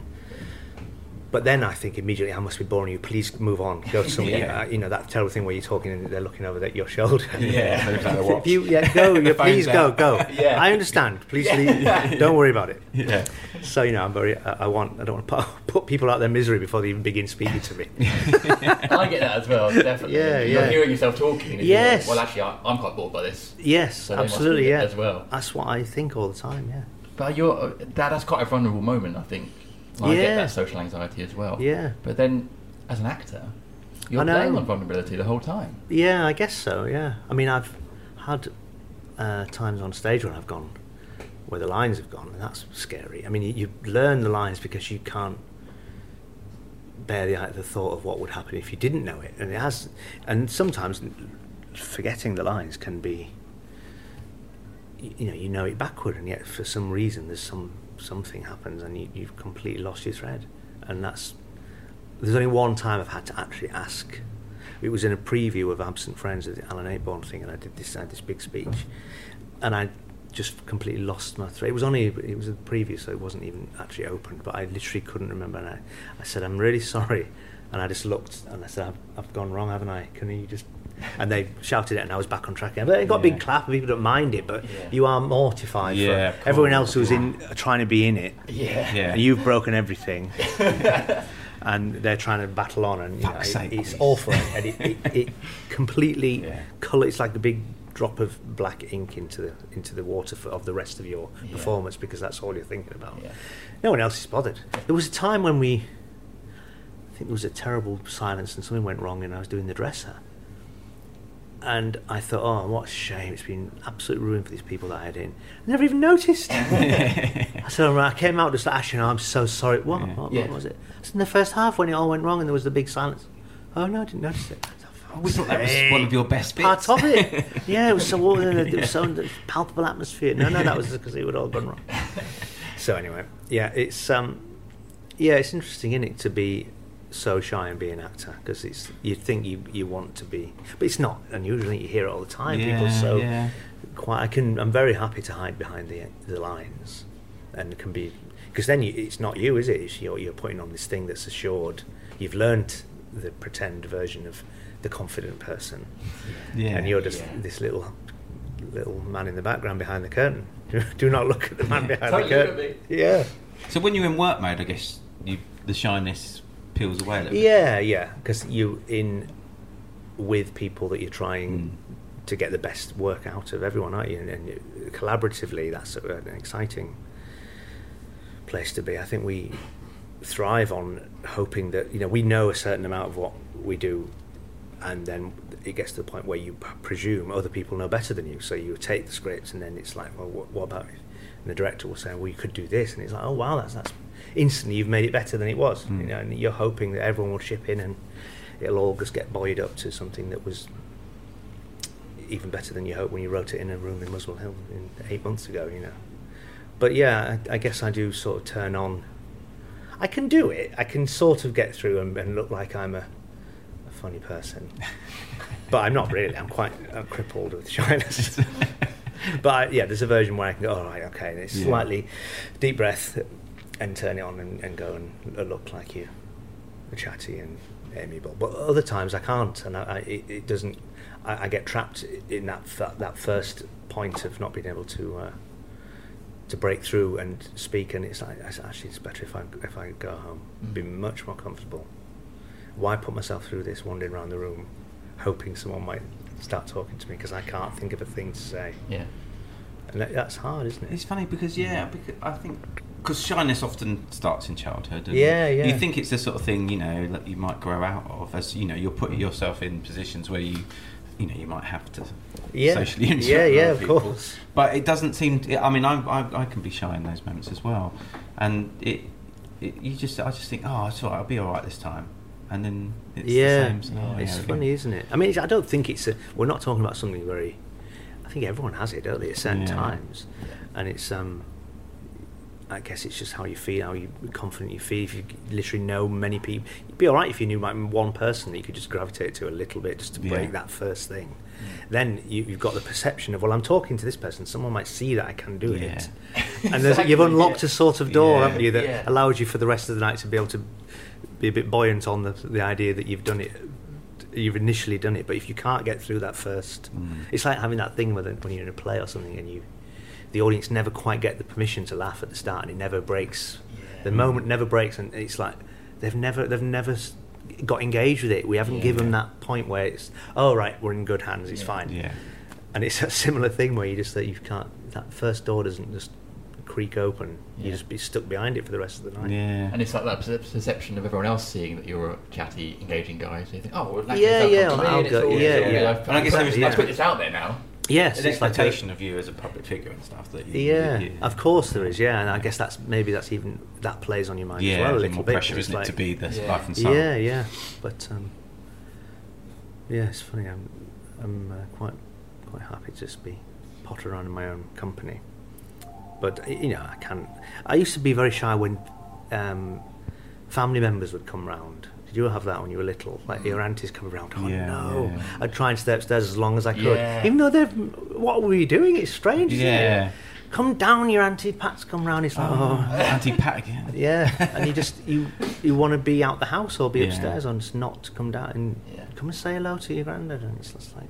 But then I think immediately, I must be boring you. Please move on. Go to somebody. Yeah. uh, you know that terrible thing where you're talking and they're looking over at your shoulder. Yeah, they've got their watch. if you yeah, go, yeah, please go, go. Yeah. I understand. Please leave. Don't worry about it. Yeah. So you know, I'm very. I, I want. I don't want to put, put people out their misery before they even begin speaking to me. I get that as well, definitely. Yeah, You're yeah. hearing yourself talking. Yes. like, Well, actually, I, I'm quite bored by this. Yes, So absolutely. Yeah, as well. That's what I think all the time. Yeah. But you're uh, that, that's quite a vulnerable moment, I think. I get Yeah. that social anxiety as well. Yeah. But then, as an actor, you're playing on vulnerability the whole time. Yeah, I guess so. Yeah, I mean, I've had uh, times on stage when I've gone where the lines have gone, and that's scary. I mean, you, you learn the lines because you can't bear the, the thought of what would happen if you didn't know it, and it has. And sometimes forgetting the lines can be, you know, you know it backward, and yet for some reason there's some something happens, and you, you've completely lost your thread, and that's there's only one time I've had to actually ask. It was in a preview of Absent Friends, of the Alan Ayckbourn thing, and I did this, I had this big speech, and I just completely lost my thread. It was only it was a preview, so it wasn't even actually opened, but I literally couldn't remember. And I, I said, "I'm really sorry," and I just looked and I said, "I've, I've gone wrong, haven't I? Can you just?" And they shouted it, and I was back on track again. But it got a big clap, and people don't mind it, but Yeah. you are mortified Yeah, for everyone else who's in trying to be in it. Yeah. Yeah. And you've broken everything. and they're trying to battle on, and you know, it- it's awful. and it, it, it completely Yeah. colour. It's like a big drop of black ink into the into the water for, of the rest of your Yeah. performance because that's all you're thinking about. Yeah. No one else is bothered. There was a time when we, I think there was a terrible silence and something went wrong, and I was doing the dresser. And I thought, oh, what a shame! It's been absolute ruin for these people that I had in. I never even noticed. I said, I came out just like, actually, no, I'm so sorry. What? Yeah. What, Yeah. what was it? It's in the first half when it all went wrong and there was the big silence. Oh no, I didn't notice it. I always thought that was one of your best bits. Part of it. yeah, it was so it was so palpable atmosphere. No, no, that was because it would all gone wrong. So anyway, yeah, it's um, yeah, it's interesting, isn't it, to be so shy and be an actor because it's you think you you want to be, but it's not. unusual. you hear it all the time. People so yeah. quite. I can. I'm very happy to hide behind the the lines, and can be because then you, it's not you, is it? It's you're, you're putting on this thing that's assured. You've learnt the pretend version of the confident person, Yeah. and you're just Yeah. this little little man in the background behind the curtain. Do not look at the man behind Totally the curtain. Yeah. So when you're in work mode, I guess you, the shyness peels away a little bit. Yeah, yeah, because you in with people that you're trying Mm. to get the best work out of everyone, aren't you? And, and you- collaboratively, that's an exciting place to be. I think we thrive on hoping that you know we know a certain amount of what we do, and then it gets to the point where you presume other people know better than you. So you take the scripts, and then it's like, well, what, what about? It? And the director will say, well, you could do this, and it's like, oh wow, that's that's instantly you've made it better than it was. Mm. You know, and you're hoping that everyone will chip in and it'll all just get buoyed up to something that was even better than you hoped when you wrote it in a room in Muswell Hill in eight months ago, you know. But yeah, I, I guess I do sort of turn on. I can do it. I can sort of get through and, and look like I'm a, a funny person, but I'm not really. I'm quite I'm crippled with shyness. but I, yeah, there's a version where I can go, all right, okay, and it's Yeah. slightly deep breath and turn it on and, and go and look like you, chatty and amiable. But other times I can't, and I, I, it, it doesn't. I, I get trapped in that that that first point of not being able to uh, to break through and speak, and it's like I s- actually it's better if I if I go home, be much more comfortable. Why put myself through this wandering around the room, hoping someone might start talking to me because I can't think of a thing to say, Yeah. and that, that's hard, isn't it? It's funny because yeah, because I think because shyness often starts in childhood. And Yeah, yeah. You think it's the sort of thing you know that you might grow out of as you know you're putting yourself in positions where you you know you might have to Yeah. socially interact Yeah, yeah, of people. course. But it doesn't seem. To, I mean, I, I I can be shy in those moments as well, and it. It, you just, I just think, oh, it's all right. I'll be all right this time. and then it's yeah, the same scenario it's again. funny, isn't it? I mean, it's, I don't think it's a. We're not talking about something very. I think everyone has it, don't they, at certain Yeah. times, and it's um. I guess it's just how you feel, how you confident you feel. If you literally know many people, you'd be all right if you knew like one person that you could just gravitate to a little bit, just to Yeah. break that first thing. Then you, you've got the perception of, well, I'm talking to this person. Someone might see that I can do it, and there's, you've unlocked yeah. a sort of door, Yeah. haven't you, that Yeah. allows you for the rest of the night to be able to be a bit buoyant on the the idea that you've done it. You've initially done it, but if you can't get through that first, Mm. it's like having that thing when, when you're in a play or something and you, the audience never quite get the permission to laugh at the start, and it never breaks. The moment never breaks, and it's like they've never they've never got engaged with it. We haven't Yeah. given that point where it's oh right, we're in good hands. It's Yeah. fine. Yeah. And it's a similar thing where you just that you can't that first door doesn't just creak open. You just be stuck behind it for the rest of the night. Yeah. And it's like that perception of everyone else seeing that you're a chatty, engaging guy. So you think, oh, well, that Yeah, they'll yeah, come to me I'll go- yeah, yeah. I've- And I guess there is I've like- put this out there now. Yes, An it's like a- expectation of you as a public figure and stuff that you, Yeah, you- of course there is. Yeah, and I guess that's maybe that's even that plays on your mind yeah, as well a little more bit. pressure, 'cause it's isn't it, to be the Yeah. life and soul. Yeah, yeah, but um, yeah, it's funny. I'm I'm uh, quite quite happy to just be potter around in my own company. But you know, I can't. I used to be very shy when um, family members would come round. You have that when you were little? Like mm. your aunties come around. Oh Yeah, no! yeah. I'd try and stay upstairs as long as I could, Yeah. even though they're. What were you doing? It's strange. isn't it? Yeah. Come down, your auntie Pat's come round. It's like, Oh, oh, Auntie Pat again. yeah, and you just you you want to be out the house or be Yeah. upstairs and just not come down and Yeah. come and say hello to your granddad and it's just like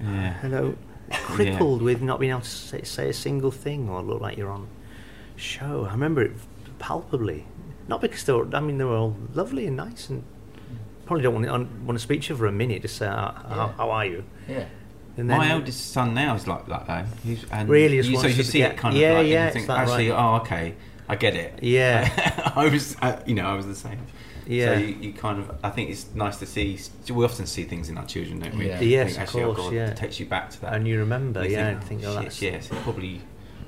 Yeah. hello, crippled with not being able to say, say a single thing or look like you're on show. I remember it palpably, not because they were. I mean, they were all lovely and nice and probably don't want to, want to speak to you for a minute. Just say, how, Yeah. how are you? Yeah. And My eldest son now is like that though. He's, and Really you, so you see get- it kind of yeah, like, and yeah, you think, actually, right. oh, okay, I get it. Yeah. I was, uh, you know, I was the same. Yeah. So you, you kind of, I think it's nice to see. We often see things in our children, don't we? Yeah. Yes, think, of course, oh God, yeah. It takes you back to that. And you remember, You yeah, think, and think, oh, shit, that's yes, it probably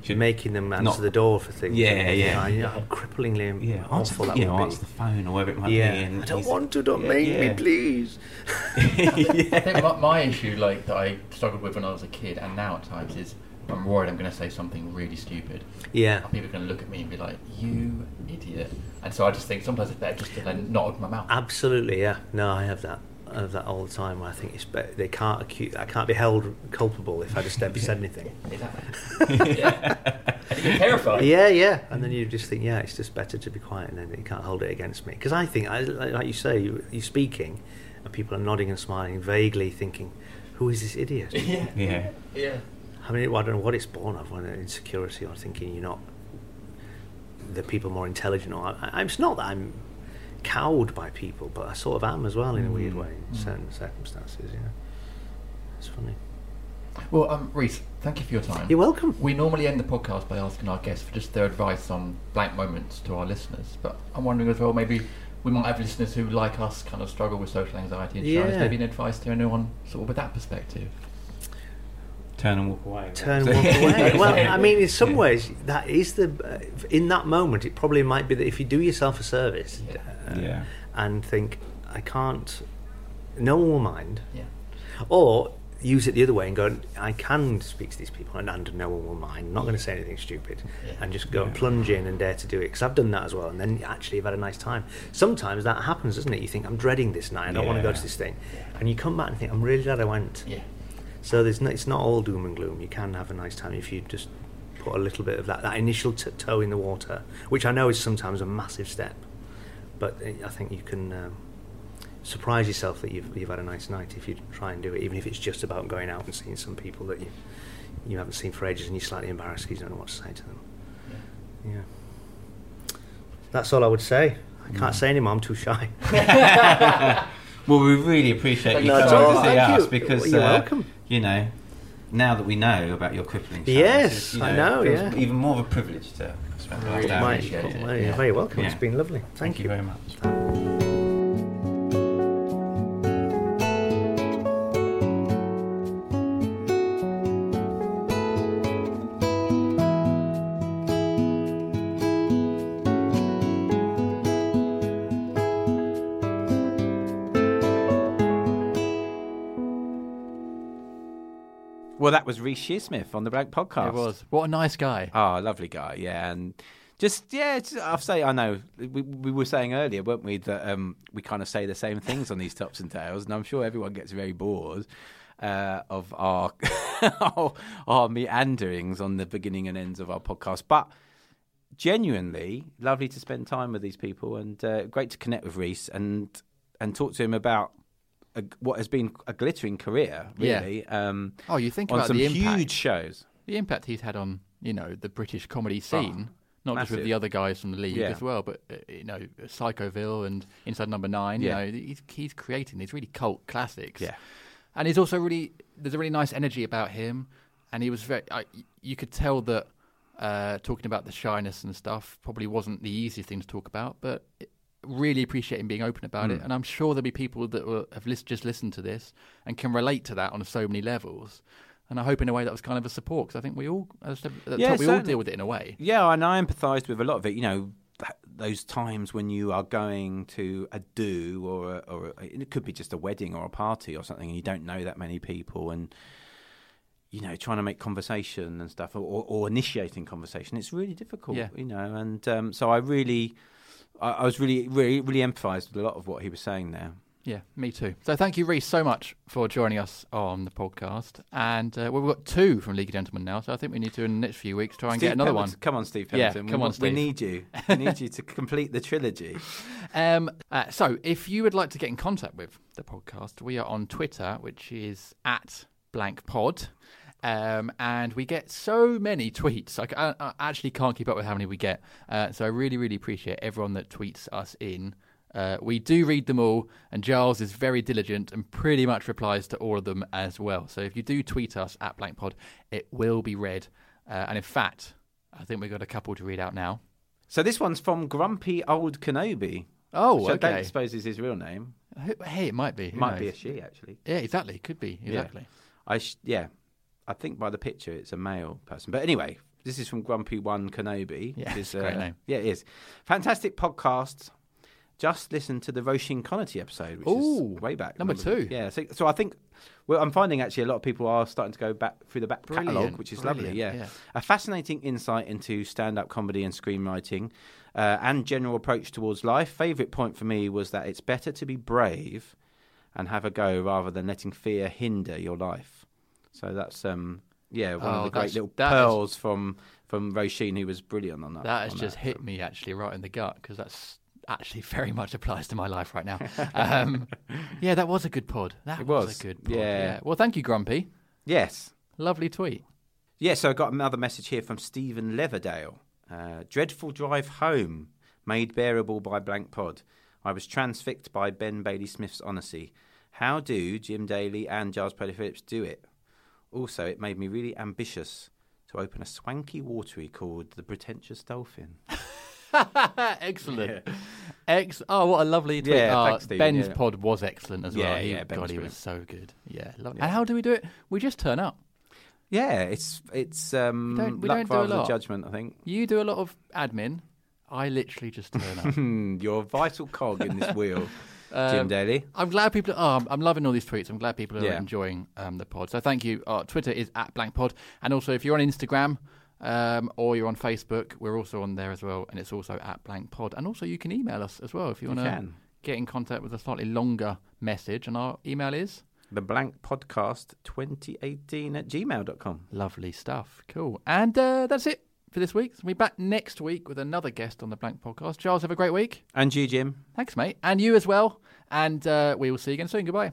should making them answer not- the door for things. Yeah, and you yeah. think, oh, how cripplingly Yeah, answer, awful that you would know, be. answer the phone or whatever it might yeah, be. And I don't want to. Don't yeah, make me, yeah. please. I think my, my issue, like that I struggled with when I was a kid, and now at times is I'm worried I'm going to say something really stupid. Yeah. And people are going to look at me and be like, "You idiot!" And so I just think sometimes it's better just to then not open my mouth. Absolutely, yeah. No, I have that. I have that all the time. Where I think it's better. They can't accuse. I can't be held culpable if I just ever said anything. Exactly. yeah. And you get terrified. Yeah, yeah. And then you just think, yeah, it's just better to be quiet, and then you can't hold it against me. Because I think, I, like like you say, you, you're speaking, and people are nodding and smiling, vaguely thinking, "Who is this idiot?" Yeah. Yeah. Yeah. I mean, I don't know what it's born of, whether insecurity or thinking you're not the people more intelligent. Or I, I, it's not that I'm cowed by people, but I sort of am as well in a weird way in certain circumstances. Yeah, it's funny. Well, um, Reece, thank you for your time. You're welcome. We normally end the podcast by asking our guests for just their advice on blank moments to our listeners, but I'm wondering as well maybe we might have listeners who, like us, kind of struggle with social anxiety and shyness. Yeah. Maybe an advice to anyone sort of with that perspective. Turn and walk away. Turn and walk away. well, I mean, in some Yeah. ways, that is the. Uh, in that moment, it probably might be that if you do yourself a service uh, Yeah. and think, I can't, no one will mind, Yeah. or use it the other way and go, I can speak to these people and, and no one will mind. I'm not going to say anything stupid, Yeah. and just go and plunge in and dare to do it because I've done that as well. And then actually, you've had a nice time. Sometimes that happens, doesn't it? You think I'm dreading this night. I don't want to go to this thing, and you come back and think I'm really glad I went. Yeah. So there's no, it's not all doom and gloom. You can have a nice time if you just put a little bit of that, that initial t- toe in the water, which I know is sometimes a massive step. But I think you can um, surprise yourself that you've, you've had a nice night if you try and do it, even if it's just about going out and seeing some people that you you haven't seen for ages and you're slightly embarrassed because you don't know what to say to them. Yeah. That's all I would say. I can't say anymore. I'm too shy. Well, we really appreciate you you coming to see Thank us you. because You're uh, welcome. You know, now that we know about your crippling challenge, Yes, you I know, yeah. Even more of a privilege to Really hour. My- you. appreciate it. well, Yeah. You're very welcome. Yeah. It's been lovely. Thank, Thank you very much. That was Reece Shearsmith on the Blank Podcast. It was. What a nice guy. Oh, lovely guy, yeah, and just yeah, it's, I'll say I know we, we were saying earlier, weren't we, that um, we kind of say the same things on these tops and tails, and I'm sure everyone gets very bored uh, of our, our our meanderings on the beginning and ends of our podcast, but. Genuinely lovely to spend time with these people, and uh, great to connect with Reece and and talk to him about a, what has been a glittering career, Yeah. really. Um, Oh, you think about some the impact. huge shows. The impact he's had on, you know, the British comedy scene, not just with the other guys from the league Yeah. as well, but uh, you know, Psychoville and Inside Number Nine. Yeah. You know, he's he's creating these really cult classics. Yeah. and he's also really there's a really nice energy about him, and he was very. I, you could tell that uh, talking about the shyness and stuff probably wasn't the easiest thing to talk about, but. It, Really appreciate him being open about it, Mm. and I'm sure there'll be people that will, have lis- just listened to this and can relate to that on so many levels. And I hope in a way that was kind of a support because I think we all, as I said at the Yeah, top, we all deal with it in a way. Yeah, and I empathised with a lot of it. You know, th- those times when you are going to a do or a, or a, it could be just a wedding or a party or something, and you don't know that many people, and you know, trying to make conversation and stuff, or, or initiating conversation, it's really difficult. Yeah. You know, and um, so I really, I, I was really, really, really empathised with a lot of what he was saying there. Yeah, me too. So thank you, Reece, so much for joining us on the podcast. And uh, well, we've got two from League of Gentlemen now, so I think we need to in the next few weeks try and Steve get another Pemberton- one. Come on, Steve Yeah, Pemberton. come we, on, want- we need you. We need you to complete the trilogy. Um, uh, so, if you would like to get in contact with the podcast, we are on Twitter, which is at blankpod. Um, and we get so many tweets. I actually can't keep up with how many we get. Uh, so I really, really appreciate everyone that tweets us in. Uh, we do read them all, and Giles is very diligent and pretty much replies to all of them as well. So if you do tweet us at blankpod, it will be read. Uh, and in fact, I think we've got a couple to read out now. So this one's from Grumpy Old Kenobi. Oh, which I don't suppose is his real name. Hey, it might be. Who Might be a she, actually. Yeah, exactly. It could be. Yeah. Exactly. I sh- yeah, I think by the picture it's a male person. But anyway, this is from Grumpy One Kenobi. Yeah, is, a great name. Yeah, it is. Fantastic podcast. Just listen to the Roisin Conaty episode, which Ooh, is way back. number two. Yeah, so, so I think well, I'm finding actually a lot of people are starting to go back through the back catalogue, which is lovely. Yeah. yeah. a fascinating insight into stand-up comedy and screenwriting, uh, and general approach towards life. Favorite point for me was that it's better to be brave and have a go rather than letting fear hinder your life. So that's um yeah one Oh, of the great little that is- pearls from from Roisin who was brilliant on that. That has just that. hit me actually right in the gut because that's actually very much applies to my life right now. um, yeah, that was a good pod. That It was. was, a good pod. yeah. Well, thank you, Grumpy. Yes. Lovely tweet. Yeah, so I got another message here from Stephen Leverdale. Uh, dreadful drive home, made bearable by blank pod. I was transfixed by Ben Bailey Smith's honesty. How do Jim Daly and Giles Paley-Phillips do it? Also, it made me really ambitious to open a swanky watery called the Pretentious Dolphin. excellent. Ex- oh, what a lovely tweet. Yeah, Oh, thanks, Stephen, Ben's yeah. pod was excellent as well. Yeah, He- yeah, Ben God, he brilliant. was so good. Yeah, lovely. Yeah. And how do we do it? We just turn up. Yeah, it's it's um, We don't- we luck don't do a rather lot. judgment, I think. You do a lot of admin. I literally just turn up. Hmm, You're a vital cog in this wheel, Jim Um, Daly. I'm glad people. are. I'm, I'm loving all these tweets. I'm glad people are Yeah. enjoying um, the pod. So thank you. Uh, Twitter is at blankpod, and also if you're on Instagram um, or you're on Facebook, we're also on there as well, and it's also at blankpod. And also you can email us as well if you You want to get in contact with a slightly longer message. And our email is The Blank Podcast 2018 at gmail.com. lovely stuff. Cool. And uh, that's it for this week. We'll be back next week with another guest on the Blank Podcast. Giles, have a great week. And you, Jim. Thanks, mate, and you as well. And uh, we will see you again soon. Goodbye.